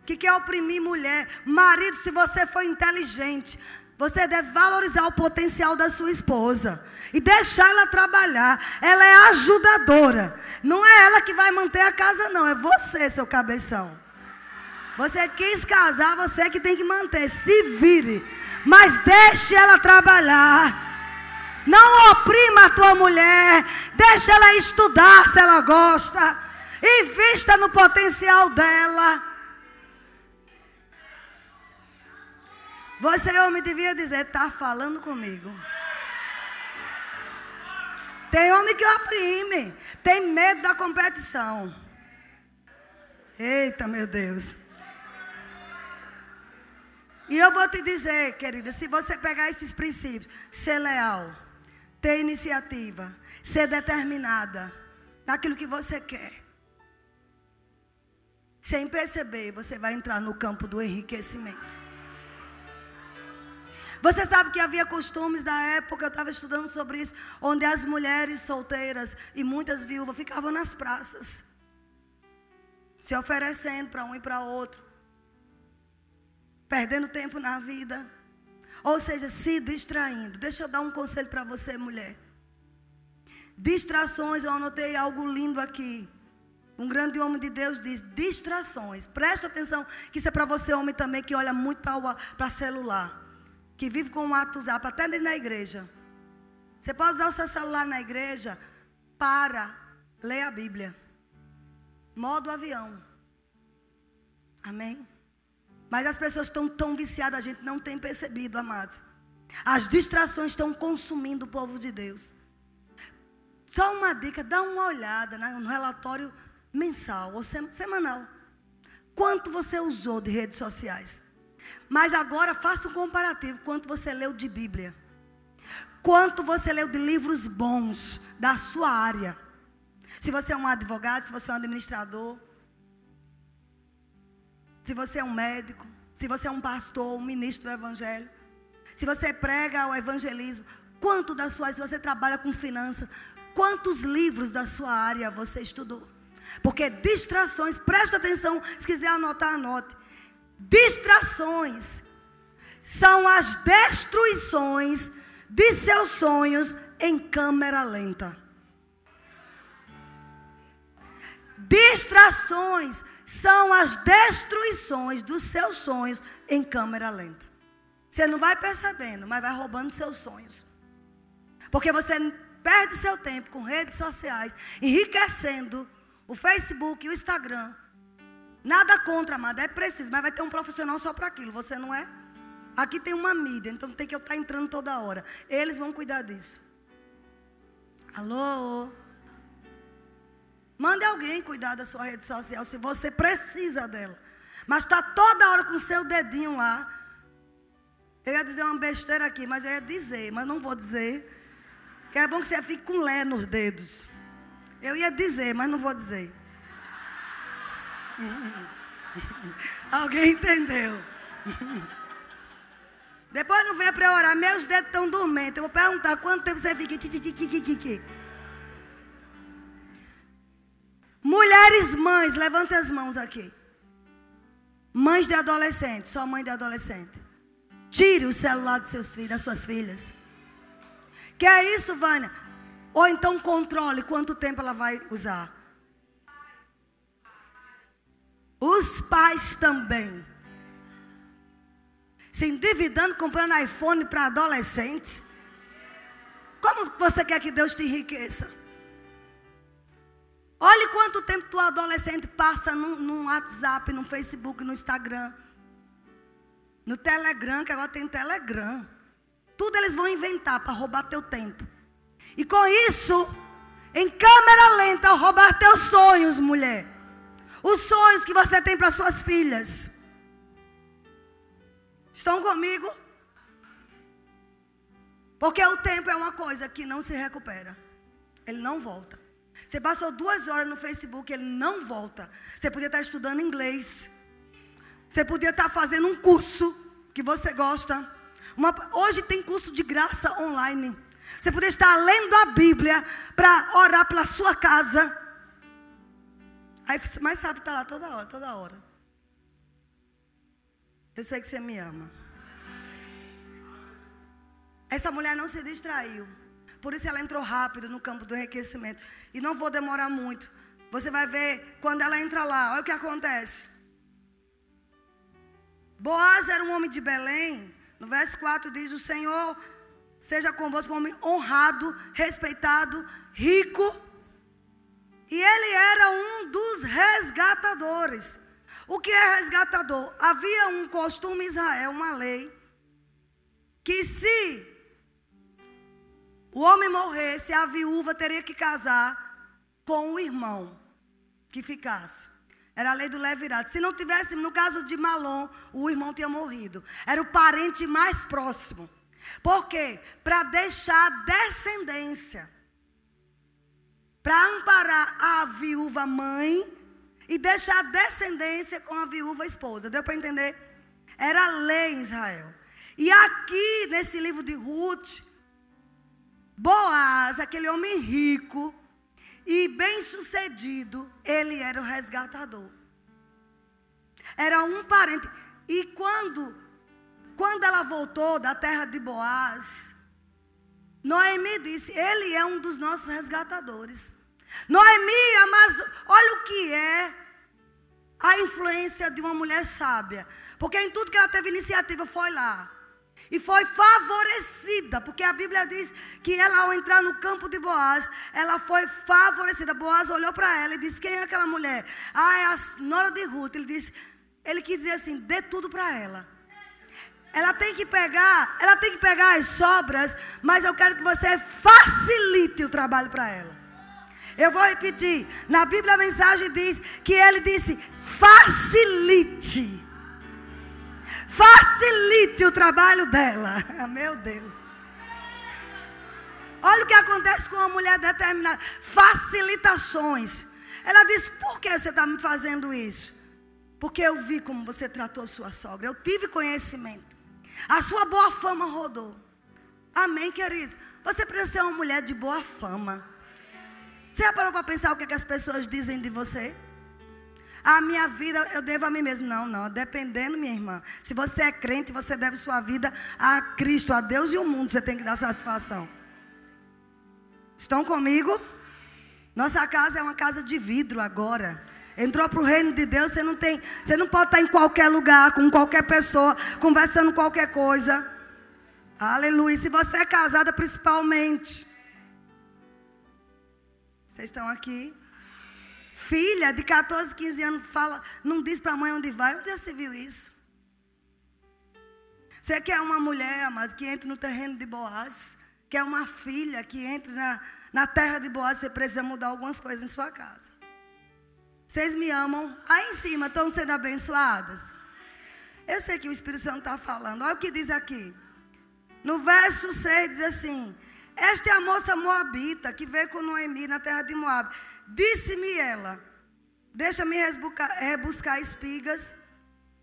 A: que quer oprimir mulher. Marido, se você for inteligente, você deve valorizar o potencial da sua esposa e deixar ela trabalhar. Ela é ajudadora. Não é ela que vai manter a casa, não. É você, seu cabeção. Você quis casar, você que tem que manter. Se vire. Mas deixe ela trabalhar. Não oprima a tua mulher. Deixa ela estudar se ela gosta. Invista no potencial dela. Você, homem, devia dizer: está falando comigo. Tem homem que oprime, tem medo da competição. Eita, meu Deus. E eu vou te dizer, querida, se você pegar esses princípios, ser leal, ter iniciativa, ser determinada naquilo que você quer, sem perceber, você vai entrar no campo do enriquecimento. Você sabe que havia costumes da época, eu estava estudando sobre isso, onde as mulheres solteiras e muitas viúvas ficavam nas praças, se oferecendo para um e para outro, perdendo tempo na vida, ou seja, se distraindo. Deixa eu dar um conselho para você, mulher. Distrações, eu anotei algo lindo aqui. Um grande homem de Deus diz: distrações. Presta atenção, que isso é para você, homem também, que olha muito para celular que vive com o WhatsApp até dentro da igreja. Você pode usar o seu celular na igreja para ler a Bíblia. Modo avião. Amém? Mas as pessoas estão tão viciadas, a gente não tem percebido, amados. As distrações estão consumindo o povo de Deus. Só uma dica, dá uma olhada no relatório mensal ou semanal. Quanto você usou de redes sociais? Mas agora faça um comparativo. Quanto você leu de Bíblia? Quanto você leu de livros bons da sua área? Se você é um advogado, se você é um administrador, se você é um médico, se você é um pastor, um ministro do evangelho, se você prega o evangelismo, quanto da sua, se você trabalha com finanças, quantos livros da sua área você estudou? Porque distrações, presta atenção, se quiser anotar, anote. Distrações são as destruições de seus sonhos em câmera lenta. Distrações são as destruições dos seus sonhos em câmera lenta. Você não vai percebendo, mas vai roubando seus sonhos. Porque você perde seu tempo com redes sociais, enriquecendo o Facebook e o Instagram Nada contra, amada, é preciso, mas vai ter um profissional só para aquilo, você não é? Aqui tem uma mídia, então tem que eu estar tá entrando toda hora. Eles vão cuidar disso. Alô? Mande alguém cuidar da sua rede social se você precisa dela. Mas está toda hora com o seu dedinho lá. Eu ia dizer uma besteira aqui, mas eu ia dizer, mas não vou dizer. Que é bom que você fique com lé nos dedos. Eu ia dizer, mas não vou dizer. Alguém entendeu? Depois não venha para orar, meus dedos estão dormentes. Eu vou perguntar quanto tempo você fica. Mulheres mães, levante as mãos aqui. Mães de adolescente, só mãe de adolescente. Tire o celular dos seus filhos, das suas filhas. Que é isso, Vânia? Ou então controle quanto tempo ela vai usar. Os pais também. Se endividando, comprando iPhone para adolescente. Como você quer que Deus te enriqueça? Olhe quanto tempo tua adolescente passa no WhatsApp, no Facebook, no Instagram. No Telegram, que agora tem Telegram. Tudo eles vão inventar para roubar teu tempo. E com isso, em câmera lenta, roubar teus sonhos, mulher. Os sonhos que você tem para suas filhas. Estão comigo? Porque o tempo é uma coisa que não se recupera. Ele não volta. Você passou duas horas no Facebook, ele não volta. Você podia estar estudando inglês. Você podia estar fazendo um curso que você gosta. Uma, hoje tem curso de graça online. Você podia estar lendo a Bíblia para orar pela sua casa. Aí, mas sabe, está lá toda hora, toda hora. Eu sei que você me ama. Essa mulher não se distraiu. Por isso ela entrou rápido no campo do enriquecimento. E não vou demorar muito. Você vai ver quando ela entra lá, olha o que acontece. Boaz era um homem de Belém. No verso 4 diz: O Senhor seja convosco um homem honrado, respeitado, rico. E ele era um dos resgatadores. O que é resgatador? Havia um costume em Israel, uma lei, que se o homem morresse, a viúva teria que casar com o irmão que ficasse. Era a lei do levirado. Se não tivesse, no caso de Malom, o irmão tinha morrido. Era o parente mais próximo. Por quê? Para deixar descendência. Para amparar a viúva mãe e deixar descendência com a viúva esposa. Deu para entender? Era lei em Israel. E aqui, nesse livro de Ruth, Boaz, aquele homem rico e bem-sucedido, ele era o resgatador. Era um parente. E quando quando ela voltou da terra de Boaz, Noemi disse: Ele é um dos nossos resgatadores. Noemi, mas olha o que é a influência de uma mulher sábia. Porque em tudo que ela teve iniciativa foi lá. E foi favorecida, porque a Bíblia diz que ela, ao entrar no campo de Boaz, ela foi favorecida. Boaz olhou para ela e disse: Quem é aquela mulher? Ah, é a nora de Ruth. Ele disse: Ele quis dizer assim: dê tudo para ela. Ela tem que pegar, ela tem que pegar as sobras, mas eu quero que você facilite o trabalho para ela. Eu vou repetir. Na Bíblia a mensagem diz que ele disse: facilite. Facilite o trabalho dela. Meu Deus. Olha o que acontece com uma mulher determinada. Facilitações. Ela diz: Por que você está me fazendo isso? Porque eu vi como você tratou sua sogra. Eu tive conhecimento. A sua boa fama rodou. Amém, queridos? Você precisa ser uma mulher de boa fama. Você já parou para pensar o que, é que as pessoas dizem de você? A minha vida eu devo a mim mesmo. Não, não. Dependendo, minha irmã. Se você é crente, você deve sua vida a Cristo, a Deus e o mundo. Você tem que dar satisfação. Estão comigo? Nossa casa é uma casa de vidro agora. Entrou para o reino de Deus, você não tem, você não pode estar em qualquer lugar, com qualquer pessoa, conversando qualquer coisa. Aleluia. Se você é casada, principalmente. Vocês estão aqui? Filha de 14, 15 anos fala, não diz para a mãe onde vai. Onde já se viu isso? Você quer uma mulher, amado, que entre no terreno de Boaz? Quer uma filha que entre na, na terra de Boaz? Você precisa mudar algumas coisas em sua casa. Vocês me amam? Aí em cima estão sendo abençoadas? Eu sei que o Espírito Santo está falando. Olha o que diz aqui. No verso 6 diz assim: Esta é a moça moabita que veio com Noemi na terra de Moab. Disse-me ela: Deixa-me rebuscar espigas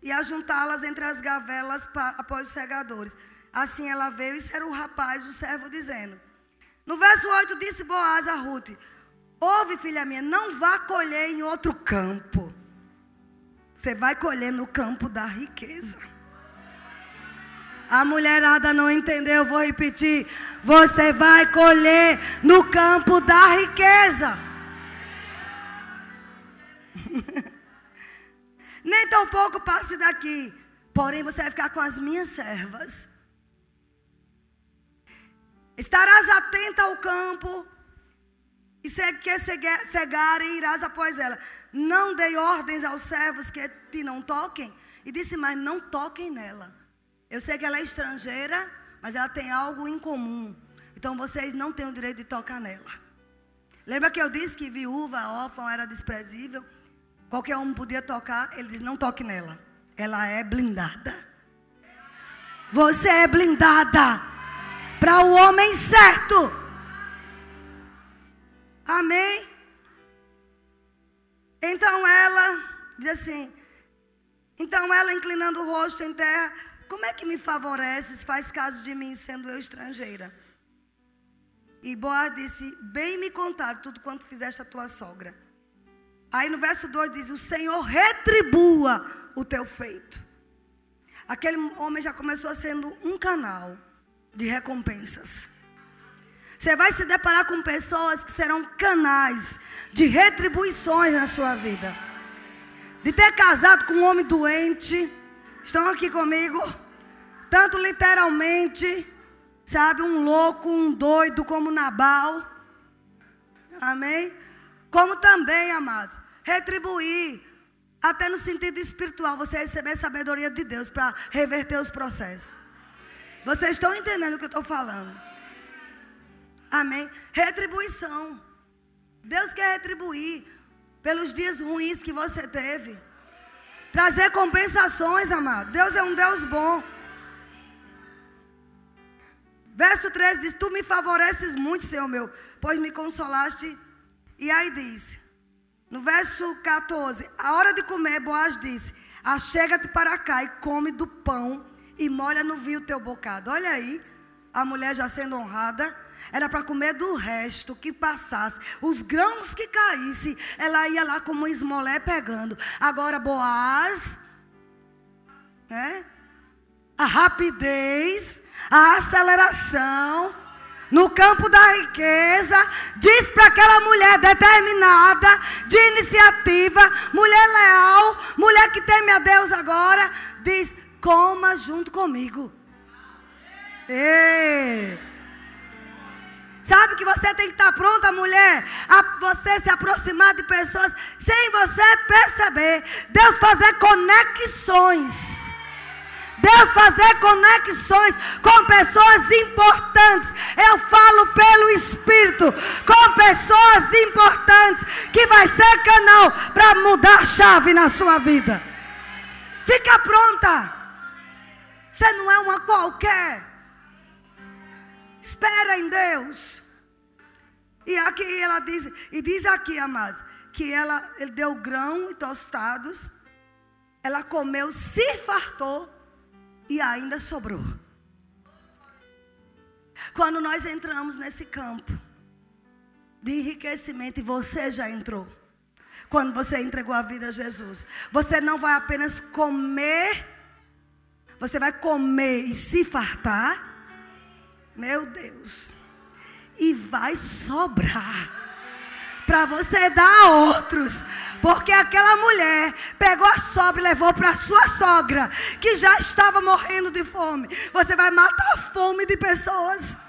A: e ajuntá-las entre as gavelas após os regadores. Assim ela veio, isso era o rapaz, o servo, dizendo. No verso 8 disse Boaz a Ruth: Ouve, filha minha, não vá colher em outro campo. Você vai colher no campo da riqueza. A mulherada não entendeu, eu vou repetir. Você vai colher no campo da riqueza. Nem tão pouco passe daqui. Porém, você vai ficar com as minhas servas. Estarás atenta ao campo. E se quer cegar e irás após ela. Não dei ordens aos servos que te não toquem. E disse, mas não toquem nela. Eu sei que ela é estrangeira, mas ela tem algo em comum. Então vocês não têm o direito de tocar nela. Lembra que eu disse que viúva, órfã era desprezível? Qualquer um podia tocar, ele diz: não toque nela. Ela é blindada. Você é blindada para o homem certo. Amém? Então ela diz assim: então ela inclinando o rosto em terra, como é que me favoreces, faz caso de mim, sendo eu estrangeira? E Boaz disse: Bem me contar tudo quanto fizeste a tua sogra. Aí no verso 2 diz: O Senhor retribua o teu feito. Aquele homem já começou sendo um canal de recompensas. Você vai se deparar com pessoas que serão canais de retribuições na sua vida. De ter casado com um homem doente. Estão aqui comigo? Tanto literalmente Sabe, um louco, um doido como Nabal. Amém? Como também, amados, retribuir, até no sentido espiritual, você receber sabedoria de Deus para reverter os processos. Vocês estão entendendo o que eu estou falando? Amém? Retribuição. Deus quer retribuir pelos dias ruins que você teve. Trazer compensações, amado. Deus é um Deus bom. Verso 13 diz: Tu me favoreces muito, Senhor meu, pois me consolaste. E aí diz, no verso 14: A hora de comer, Boaz disse: Achega-te para cá e come do pão e molha no vinho o teu bocado. Olha aí, a mulher já sendo honrada. Era para comer do resto que passasse. Os grãos que caísse, ela ia lá como esmolé pegando. Agora, Boaz, né? a rapidez a aceleração no campo da riqueza, diz para aquela mulher determinada, de iniciativa, mulher leal, mulher que teme a Deus agora, diz: coma junto comigo. Ei. Sabe que você tem que estar pronta, mulher, a você se aproximar de pessoas sem você perceber. Deus fazer conexões. Deus fazer conexões com pessoas importantes. Eu falo pelo Espírito, com pessoas importantes, que vai ser canal para mudar a chave na sua vida. Fica pronta. Você não é uma qualquer. Espera em Deus. E aqui ela diz, e diz aqui, amados, que ela ele deu grão e tostados. Ela comeu, se fartou e ainda sobrou. Quando nós entramos nesse campo de enriquecimento, e você já entrou, quando você entregou a vida a Jesus, você não vai apenas comer, você vai comer e se fartar, meu Deus, e vai sobrar para você dar a outros. Porque aquela mulher pegou a sobra e levou para sua sogra, que já estava morrendo de fome. Você vai matar a fome de pessoas.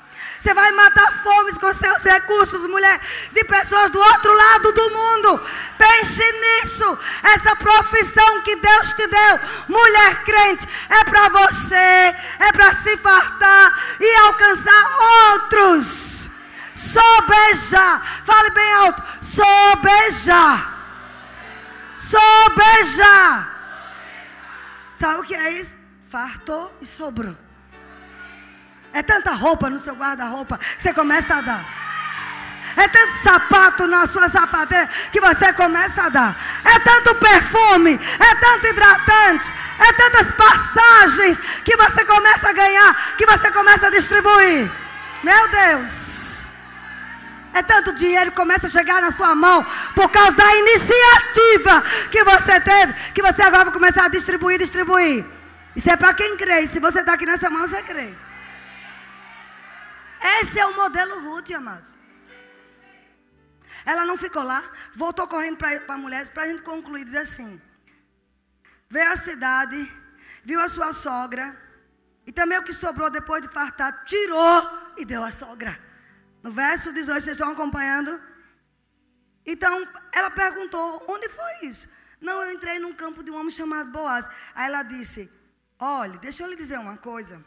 A: Você vai matar fome com seus recursos, mulher, de pessoas do outro lado do mundo. Pense nisso. Essa profissão que Deus te deu, mulher crente, é para você, é para se fartar e alcançar outros. Sobejar. Fale bem alto. Sobejar. Sobejar. Sabe o que é isso? Fartou e sobrou. É tanta roupa no seu guarda-roupa que você começa a dar. É tanto sapato na sua sapateira que você começa a dar. É tanto perfume, é tanto hidratante, é tantas passagens que você começa a ganhar, que você começa a distribuir. Meu Deus. É tanto dinheiro que começa a chegar na sua mão por causa da iniciativa que você teve, que você agora vai começar a distribuir, distribuir. Isso é para quem crê. Se você está aqui nessa mão, você crê. Esse é o modelo Ruth, amados. Ela não ficou lá, voltou correndo para a mulher, para a gente concluir, diz assim: veio à cidade, viu a sua sogra, e também o que sobrou depois de fartar, tirou e deu à sogra. No verso 18, vocês estão acompanhando? Então, ela perguntou: onde foi isso? Não, eu entrei num campo de um homem chamado Boaz. Aí ela disse: Olhe, deixa eu lhe dizer uma coisa.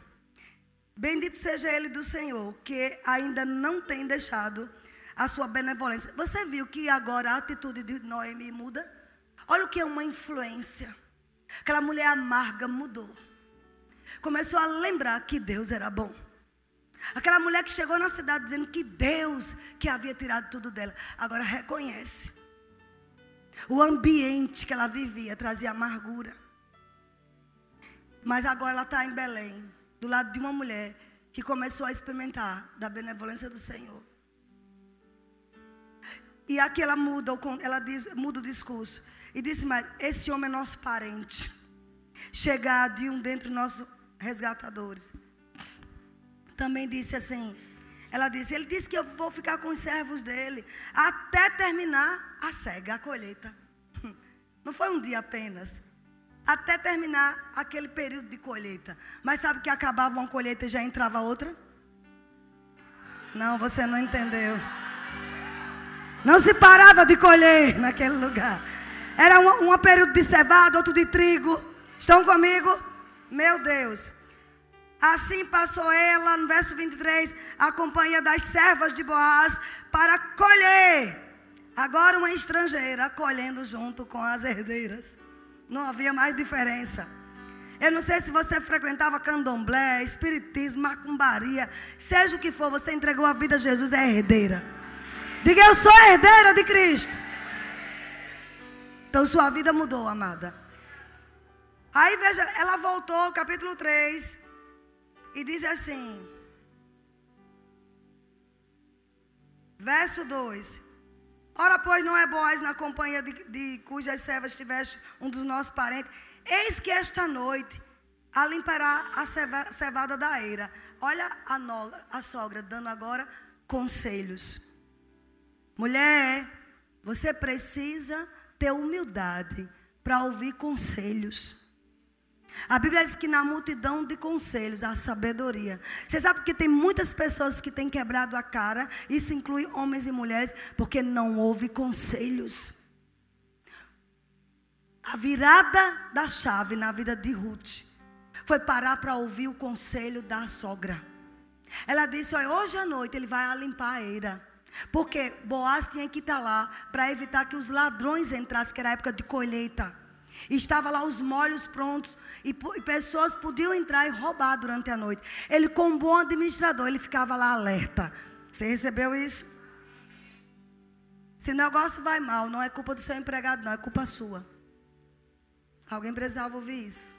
A: Bendito seja ele do Senhor, que ainda não tem deixado a sua benevolência. Você viu que agora a atitude de Noemi muda? Olha o que é uma influência. Aquela mulher amarga mudou. Começou a lembrar que Deus era bom. Aquela mulher que chegou na cidade dizendo que Deus que havia tirado tudo dela, agora reconhece. O ambiente que ela vivia trazia amargura. Mas agora ela está em Belém, do lado de uma mulher que começou a experimentar da benevolência do Senhor. E aqui ela muda, ela diz, muda o discurso. E disse, mas esse homem é nosso parente. Chegado e um dentre nossos resgatadores também disse assim: ela disse, ele disse que eu vou ficar com os servos dele até terminar a cega, a colheita. Não foi um dia apenas. Até terminar aquele período de colheita. Mas sabe que acabava uma colheita e já entrava outra? Não, você não entendeu. Não se parava de colher naquele lugar. Era um, um período de cevada, outro de trigo. Estão comigo? Meu Deus. Assim passou ela, no verso 23, a companhia das servas de Boaz para colher. Agora uma estrangeira colhendo junto com as herdeiras. Não havia mais diferença. Eu não sei se você frequentava candomblé, espiritismo, macumbaria, seja o que for, você entregou a vida a Jesus, é herdeira. Diga, eu sou herdeira de Cristo. Então sua vida mudou, amada. Aí veja, ela voltou, capítulo 3, e diz assim: Verso 2: Ora, pois não é Boaz na companhia de, de cujas servas tiveste um dos nossos parentes. Eis que esta noite a limpará a cevada da eira. Olha a, a sogra dando agora conselhos. Mulher, você precisa ter humildade para ouvir conselhos. A Bíblia diz que na multidão de conselhos há sabedoria. Você sabe que tem muitas pessoas que têm quebrado a cara, isso inclui homens e mulheres, porque não houve conselhos. A virada da chave na vida de Ruth foi parar para ouvir o conselho da sogra. Ela disse: Olha, hoje à noite ele vai limpar a eira. Porque Boaz tinha que estar lá para evitar que os ladrões entrassem, que era época de colheita. Estava lá os molhos prontos. E, e, pessoas podiam entrar e roubar durante a noite. Ele, como bom administrador, ele ficava lá alerta. Você recebeu isso? Se o negócio vai mal, não é culpa do seu empregado, não, é culpa sua. Alguém precisava ouvir isso.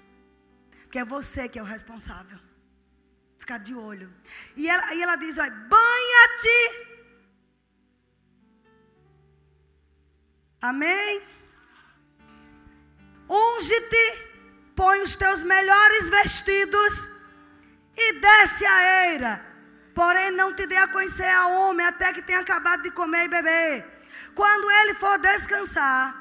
A: Porque é você que é o responsável. Ficar de olho. E ela, e ela diz: banha-te. Amém? Unge-te, põe os teus melhores vestidos e desce a eira. Porém, não te dê a conhecer a homem até que tenha acabado de comer e beber. Quando ele for descansar,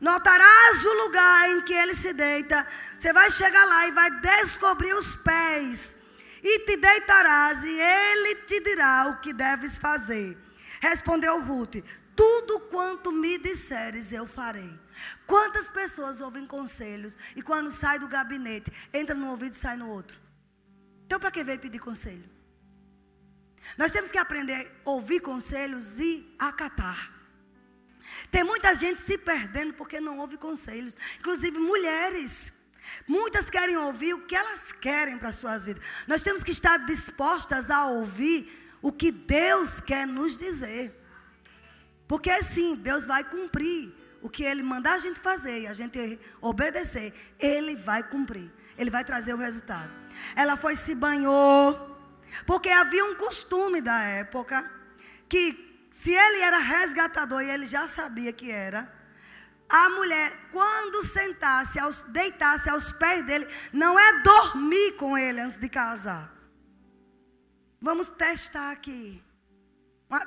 A: notarás o lugar em que ele se deita. Você vai chegar lá e vai descobrir os pés. E te deitarás, e ele te dirá o que deves fazer. Respondeu Ruth: Tudo quanto me disseres, eu farei. Quantas pessoas ouvem conselhos e quando sai do gabinete, entra no ouvido e sai no outro? Então, para que veio pedir conselho? Nós temos que aprender a ouvir conselhos e acatar. Tem muita gente se perdendo porque não ouve conselhos, inclusive mulheres. Muitas querem ouvir o que elas querem para as suas vidas. Nós temos que estar dispostas a ouvir o que Deus quer nos dizer. Porque sim, Deus vai cumprir o que ele mandar a gente fazer e a gente obedecer, ele vai cumprir. Ele vai trazer o resultado. Ela foi se banhou, porque havia um costume da época que se ele era resgatador e ele já sabia que era, a mulher, quando sentasse, aos, deitasse aos pés dele, não é dormir com ele antes de casar. Vamos testar aqui.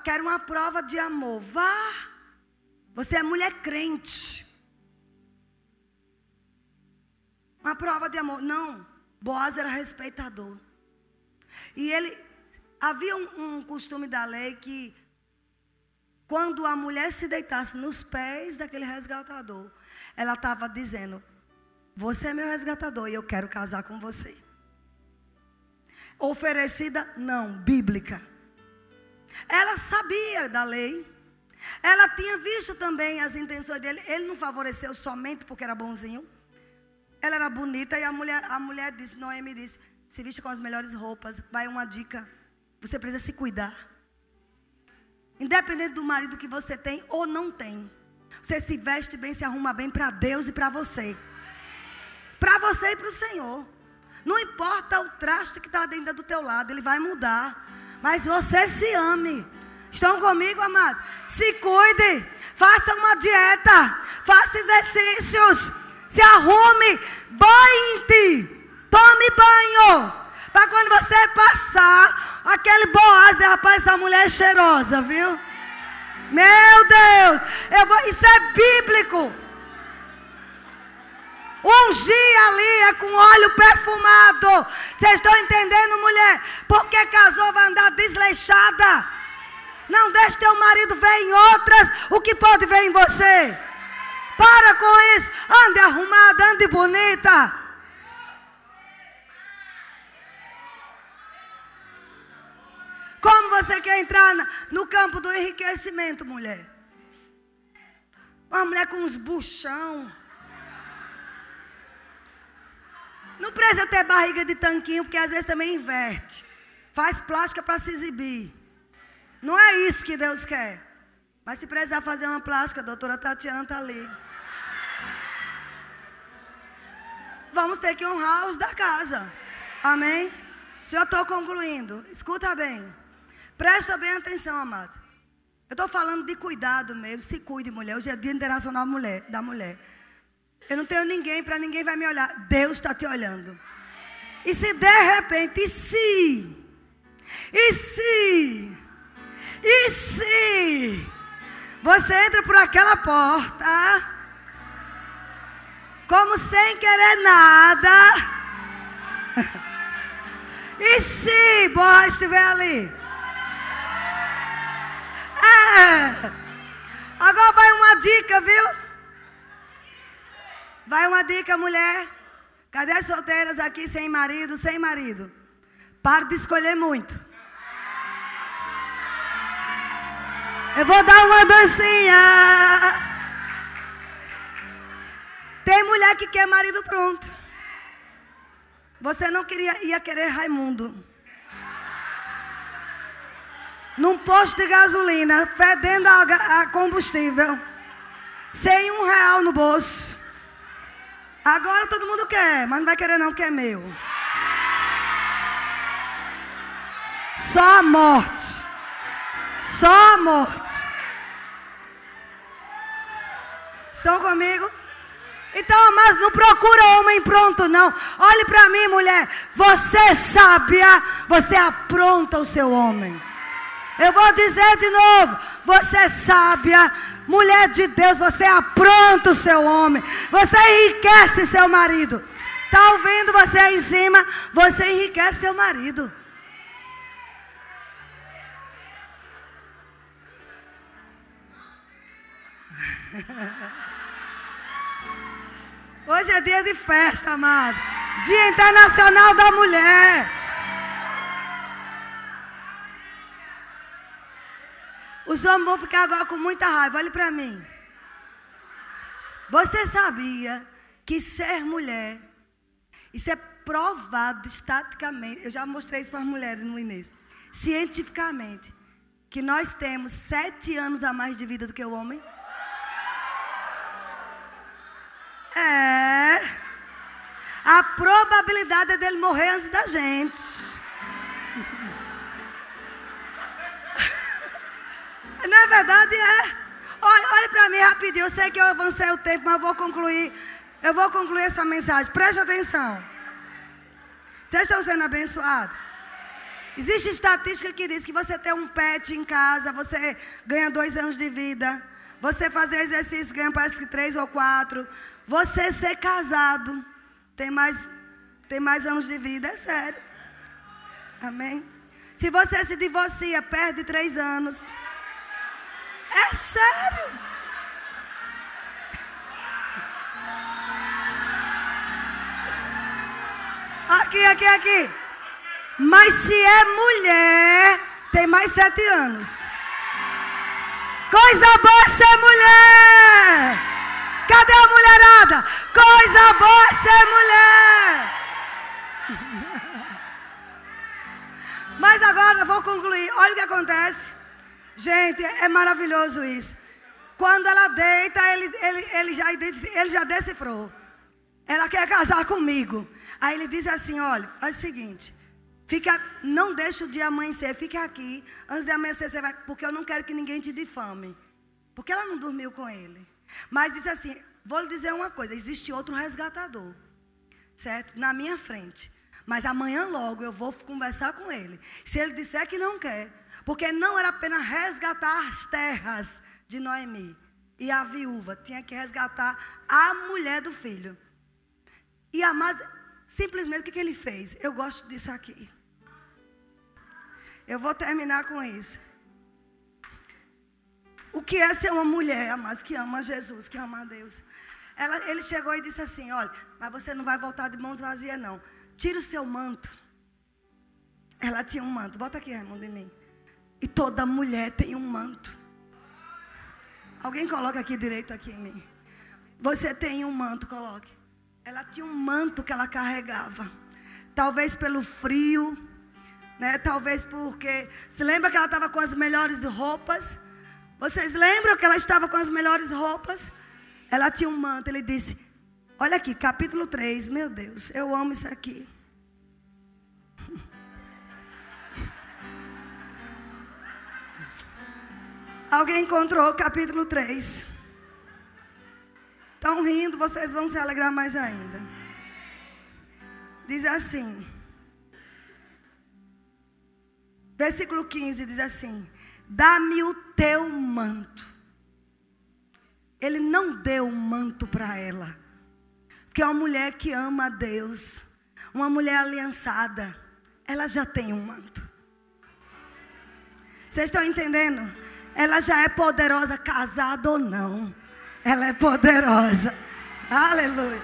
A: Quero uma prova de amor. Vá você é mulher crente. Uma prova de amor. Não. Boaz era respeitador. E ele. Havia um, um costume da lei que. Quando a mulher se deitasse nos pés daquele resgatador, ela estava dizendo: Você é meu resgatador e eu quero casar com você. Oferecida, não, bíblica. Ela sabia da lei. Ela tinha visto também as intenções dele. Ele não favoreceu somente porque era bonzinho. Ela era bonita e a mulher, a mulher disse, Noemi disse, se viste com as melhores roupas. Vai uma dica. Você precisa se cuidar. Independente do marido que você tem ou não tem. Você se veste bem, se arruma bem para Deus e para você. Para você e para o Senhor. Não importa o traste que está dentro do teu lado, ele vai mudar. Mas você se ame. Estão comigo, amados? Se cuide, faça uma dieta, faça exercícios, se arrume, banhe-te, tome banho. Para quando você passar, aquele boaz, rapaz, essa mulher é cheirosa, viu? Meu Deus, eu vou, isso é bíblico. Ungir ali é com óleo perfumado. Vocês estão entendendo, mulher? Porque casou vai andar desleixada. Não deixe teu marido ver em outras o que pode ver em você. Para com isso. Ande arrumada, ande bonita. Como você quer entrar no campo do enriquecimento, mulher? Uma mulher com uns buchão. Não precisa ter barriga de tanquinho, porque às vezes também inverte. Faz plástica para se exibir. Não é isso que Deus quer. Mas se precisar fazer uma plástica, a doutora Tatiana está ali. Vamos ter que honrar os da casa. Amém? Já estou concluindo. Escuta bem. Presta bem atenção, amado. Eu estou falando de cuidado mesmo. Se cuide, mulher. Hoje é Dia Internacional mulher, da Mulher. Eu não tenho ninguém para ninguém vai me olhar. Deus está te olhando. E se de repente, e se? E se? E se? Você entra por aquela porta, como sem querer nada. E se Boaz estiver ali? É. Agora vai uma dica, viu? Vai uma dica, mulher. Cadê as solteiras aqui sem marido, sem marido? Para de escolher muito. Eu vou dar uma dancinha. Tem mulher que quer marido pronto. Você não queria, ia querer Raimundo num posto de gasolina, fedendo a, a combustível, sem um real no bolso. Agora todo mundo quer, mas não vai querer não, porque é meu. Só a morte. Só a morte. Estão comigo? Então, mas não procura homem pronto, não. Olhe para mim, mulher. Você sábia, você apronta o seu homem. Eu vou dizer de novo: você sábia, mulher de Deus, você apronta o seu homem, você enriquece seu marido. Está ouvindo você aí em cima? Você enriquece seu marido. Hoje é dia de festa, amado. Dia Internacional da Mulher. Os homens vão ficar agora com muita raiva. Olhe para mim. Você sabia que ser mulher, isso é provado estaticamente. Eu já mostrei isso para as mulheres no início. Cientificamente, que nós temos sete anos a mais de vida do que o homem. É. A probabilidade é dele morrer antes da gente. Não é verdade? É. Olha, olha para mim rapidinho. Eu sei que eu avancei o tempo, mas vou concluir. Eu vou concluir essa mensagem. Preste atenção. Vocês estão sendo abençoados? Existe estatística que diz que você ter um pet em casa, você ganha dois anos de vida. Você fazer exercício ganha parece que três ou quatro. Você ser casado tem mais, tem mais anos de vida, é sério. Amém? Se você se divorcia, perde três anos. É sério. Aqui, aqui, aqui. Mas se é mulher, tem mais sete anos. Coisa boa é ser mulher. Cadê a mulherada? Coisa boa é ser mulher. Mas agora vou concluir. Olha o que acontece. Gente, é maravilhoso isso. Quando ela deita, ele, ele, ele, já, ele já decifrou. Ela quer casar comigo. Aí ele diz assim: olha, faz o seguinte. Fica, não deixa o dia amanhecer, fica aqui. Antes de amanhecer, você vai. Porque eu não quero que ninguém te difame. Porque ela não dormiu com ele. Mas diz assim: vou lhe dizer uma coisa: existe outro resgatador. Certo? Na minha frente. Mas amanhã logo eu vou conversar com ele. Se ele disser que não quer, porque não era apenas resgatar as terras de Noemi e a viúva, tinha que resgatar a mulher do filho. E Amaz, simplesmente o que ele fez? Eu gosto disso aqui. Eu vou terminar com isso. o que é ser uma mulher, mas que ama Jesus, que ama a Deus. Ela, ele chegou e disse assim: Olha, mas você não vai voltar de mãos vazias, não. Tira o seu manto. Ela tinha um manto. Bota aqui, Raimundo, em mim. E toda mulher tem um manto. Alguém coloca aqui direito aqui em mim. Você tem um manto, coloque. Ela tinha um manto que ela carregava. Talvez pelo frio, né? Talvez porque. Se lembra que ela estava com as melhores roupas? Vocês lembram que ela estava com as melhores roupas? Ela tinha um manto. Ele disse: Olha aqui, capítulo 3. Meu Deus, eu amo isso aqui. Alguém encontrou o capítulo 3? Estão rindo, vocês vão se alegrar mais ainda. Diz assim. Versículo 15 diz assim: Dá-me o teu manto. Ele não deu um manto para ela. Porque é uma mulher que ama a Deus, uma mulher aliançada, ela já tem um manto. Vocês estão entendendo? Ela já é poderosa, casada ou não. Ela é poderosa. Aleluia.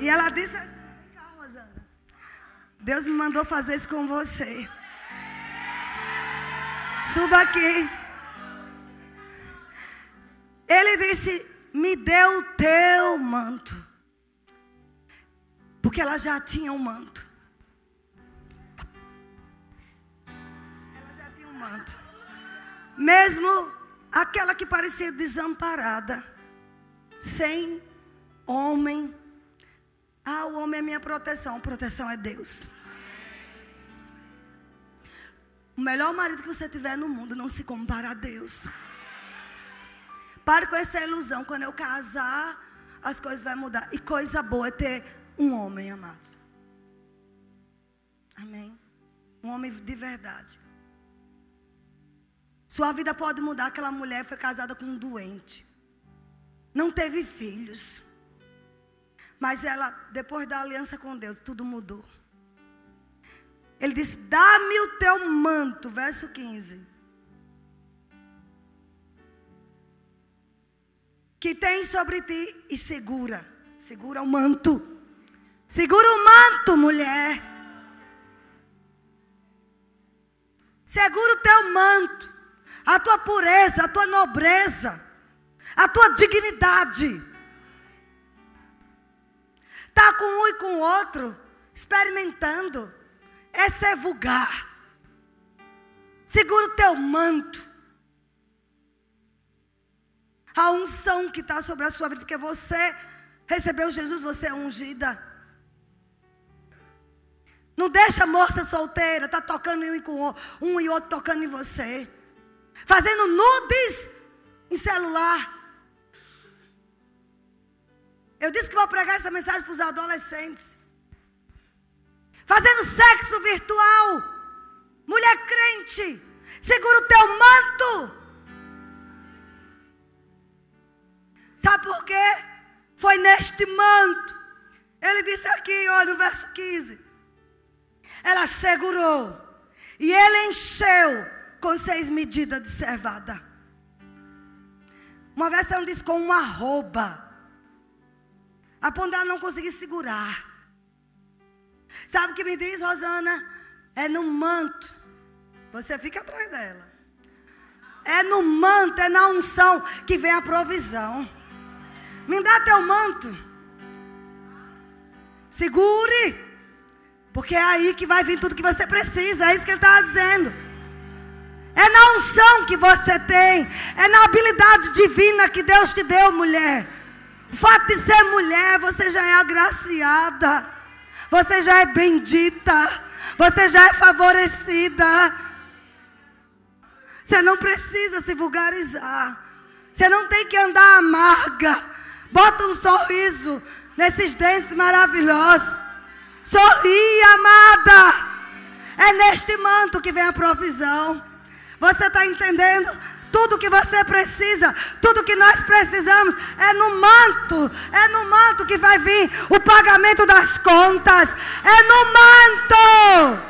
A: E ela disse assim. Deus me mandou fazer isso com você. Suba aqui. Ele disse: Me dê o teu manto. Porque ela já tinha um manto. Ela já tinha um manto. Mesmo aquela que parecia desamparada sem homem. Ah, o homem é minha proteção. Proteção é Deus. O melhor marido que você tiver no mundo não se compara a Deus. Pare com essa ilusão. Quando eu casar, as coisas vão mudar. E coisa boa é ter um homem, amado. Amém? Um homem de verdade. Sua vida pode mudar. Aquela mulher foi casada com um doente não teve filhos. Mas ela, depois da aliança com Deus, tudo mudou. Ele disse: Dá-me o teu manto, verso 15. Que tem sobre ti e segura. Segura o manto. Segura o manto, mulher. Segura o teu manto. A tua pureza, a tua nobreza a tua dignidade. Tá com um e com o outro, experimentando. Essa é vulgar. Segura o teu manto. A unção que está sobre a sua vida, porque você recebeu Jesus, você é ungida. Não deixa a moça solteira, tá tocando um com um e outro tocando em você. Fazendo nudes em celular. Eu disse que vou pregar essa mensagem para os adolescentes. Fazendo sexo virtual. Mulher crente, segura o teu manto. Sabe por quê? Foi neste manto. Ele disse aqui, olha no verso 15. Ela segurou. E ele encheu com seis medidas de cevada. Uma versão diz com uma roupa a ponto dela não conseguir segurar. Sabe o que me diz, Rosana? É no manto. Você fica atrás dela. É no manto, é na unção que vem a provisão. Me dá teu manto. Segure. Porque é aí que vai vir tudo que você precisa. É isso que ele estava dizendo. É na unção que você tem. É na habilidade divina que Deus te deu, mulher. O fato de ser mulher, você já é agraciada. Você já é bendita. Você já é favorecida. Você não precisa se vulgarizar. Você não tem que andar amarga. Bota um sorriso nesses dentes maravilhosos. Sorri, amada. É neste manto que vem a provisão. Você está entendendo? Tudo que você precisa, tudo que nós precisamos é no manto, é no manto que vai vir o pagamento das contas, é no manto.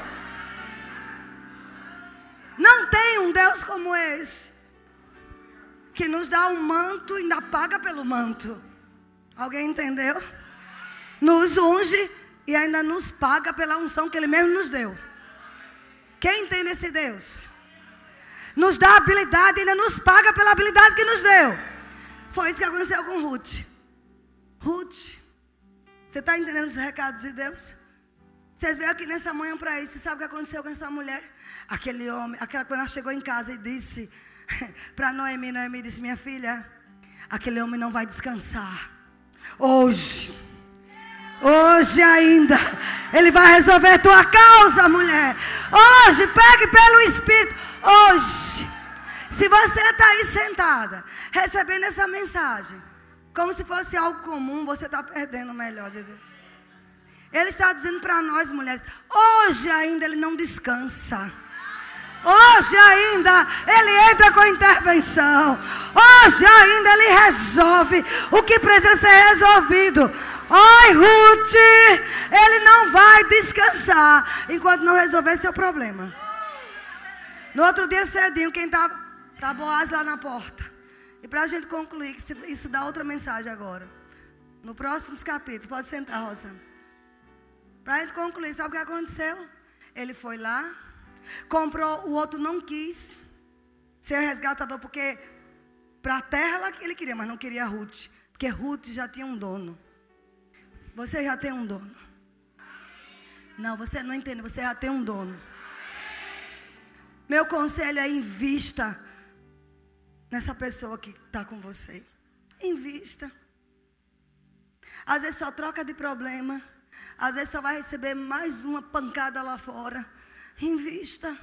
A: Não tem um Deus como esse. que nos dá um manto e ainda paga pelo manto. Alguém entendeu? Nos unge e ainda nos paga pela unção que Ele mesmo nos deu. Quem entende esse Deus? Nos dá habilidade ainda nos paga pela habilidade que nos deu. Foi isso que aconteceu com Ruth. Ruth, você está entendendo os recados de Deus? Vocês veio aqui nessa manhã para isso. Você sabe o que aconteceu com essa mulher? Aquele homem, aquela quando ela chegou em casa e disse para Noemi, Noemi disse: Minha filha, aquele homem não vai descansar. Hoje. Hoje ainda. Ele vai resolver tua causa, mulher. Hoje, pegue pelo Espírito. Hoje. Se você está aí sentada, recebendo essa mensagem, como se fosse algo comum, você está perdendo o melhor de Deus. Ele está dizendo para nós, mulheres, hoje ainda ele não descansa. Hoje ainda ele entra com intervenção. Hoje ainda ele resolve o que precisa ser resolvido. Oi, Ruth, ele não vai descansar enquanto não resolver seu problema. No outro dia cedinho, quem estava? Tá Boaz lá na porta. E para a gente concluir, que isso dá outra mensagem agora. No próximo capítulo, pode sentar, Rosa. Para a gente concluir, sabe o que aconteceu? Ele foi lá, comprou, o outro não quis ser resgatador, porque para a terra ele queria, mas não queria Ruth. Porque Ruth já tinha um dono. Você já tem um dono. Não, você não entende, você já tem um dono. Meu conselho é invista nessa pessoa que está com você. Invista. Às vezes só troca de problema. Às vezes só vai receber mais uma pancada lá fora. Invista.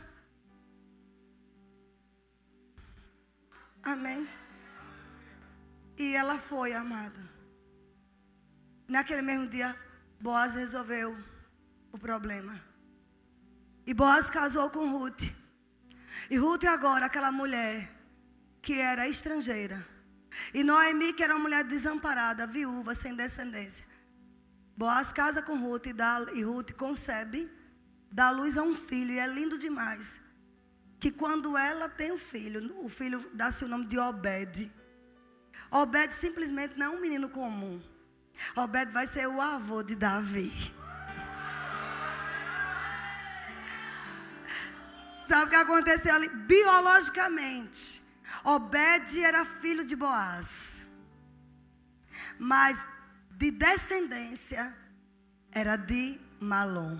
A: Amém. E ela foi, amada. Naquele mesmo dia, Boaz resolveu o problema. E Boaz casou com Ruth. E Ruth agora, aquela mulher que era estrangeira. E Noemi, que era uma mulher desamparada, viúva, sem descendência. Boaz casa com Ruth e, dá, e Ruth concebe, dá luz a um filho, e é lindo demais. Que quando ela tem o um filho, o filho dá-se o nome de Obed. Obed simplesmente não é um menino comum. Obed vai ser o avô de Davi. Sabe o que aconteceu ali? Biologicamente, Obed era filho de Boaz. Mas de descendência era de Malom.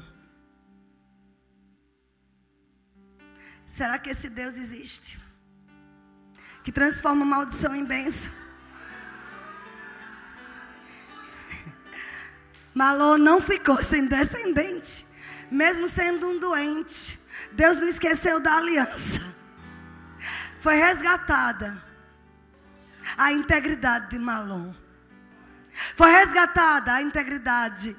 A: Será que esse Deus existe? Que transforma maldição em bênção? Malô não ficou sem descendente, mesmo sendo um doente. Deus não esqueceu da aliança. Foi resgatada a integridade de Malom. Foi resgatada a integridade,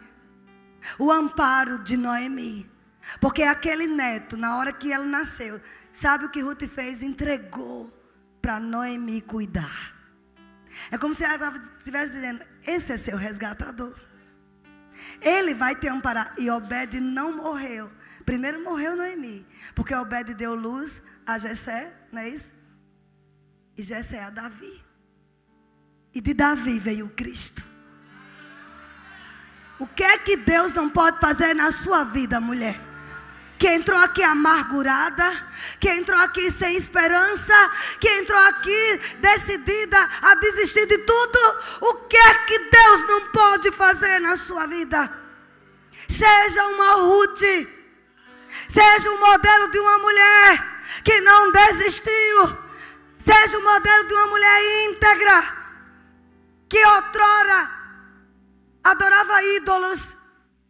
A: o amparo de Noemi. Porque aquele neto, na hora que ele nasceu, sabe o que Ruth fez? Entregou para Noemi cuidar. É como se ela estivesse dizendo: Esse é seu resgatador. Ele vai te amparar. E Obed não morreu. Primeiro morreu Noemi. Porque Obed deu luz a Jessé, não é isso? E Jessé a Davi. E de Davi veio Cristo. O que é que Deus não pode fazer na sua vida, mulher? que entrou aqui amargurada, que entrou aqui sem esperança, que entrou aqui decidida a desistir de tudo, o que é que Deus não pode fazer na sua vida? Seja uma Ruth, seja um modelo de uma mulher que não desistiu, seja o modelo de uma mulher íntegra, que outrora adorava ídolos,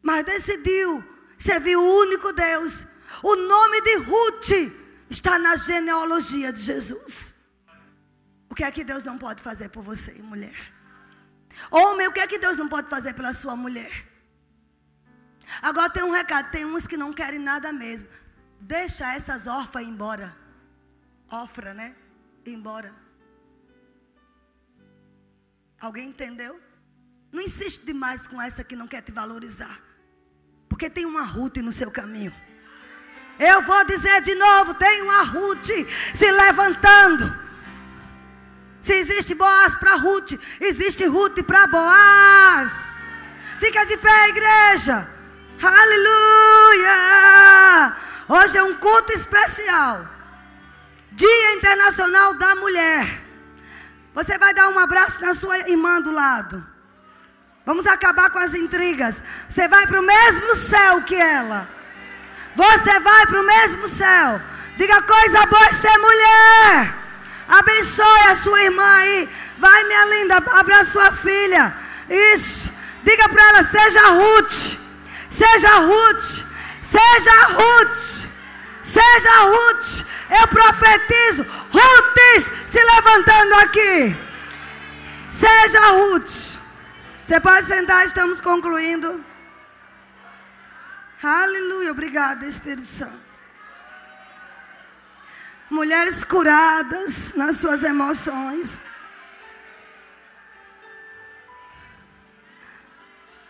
A: mas decidiu servir o único Deus. O nome de Ruth está na genealogia de Jesus. O que é que Deus não pode fazer por você, mulher? Homem, o que é que Deus não pode fazer pela sua mulher? Agora tem um recado: tem uns que não querem nada mesmo. Deixa essas órfãs embora. Ofra, né? Embora. Alguém entendeu? Não insiste demais com essa que não quer te valorizar. Porque tem uma Ruth no seu caminho. Eu vou dizer de novo: tem uma Ruth se levantando. Se existe Boaz para Ruth, existe Ruth para Boaz. Fica de pé, igreja. Aleluia! Hoje é um culto especial. Dia Internacional da Mulher. Você vai dar um abraço na sua irmã do lado. Vamos acabar com as intrigas. Você vai para o mesmo céu que ela. Você vai para o mesmo céu. Diga coisa boa ser mulher. Abençoe a sua irmã aí. Vai, minha linda, abra sua filha. Isso. Diga para ela: seja Ruth. Seja Ruth. Seja Ruth. Seja Ruth. Eu profetizo. Ruth se levantando aqui. Seja Ruth. Você pode sentar, estamos concluindo. Aleluia. Obrigada, Espírito Santo. Mulheres curadas nas suas emoções.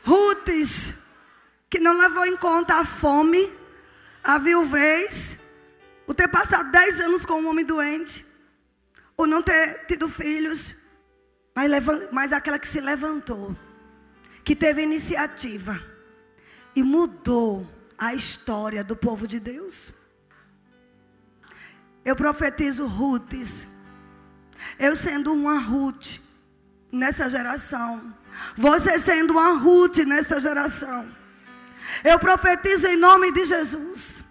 A: Rutes, que não levou em conta a fome, a viuvez, o ter passado dez anos com um homem doente, o não ter tido filhos, mas, mas aquela que se levantou, que teve iniciativa e mudou a história do povo de Deus. Eu profetizo Rutes. Eu sendo uma Ruth nessa geração. Você sendo uma Ruth nessa geração. Eu profetizo em nome de Jesus.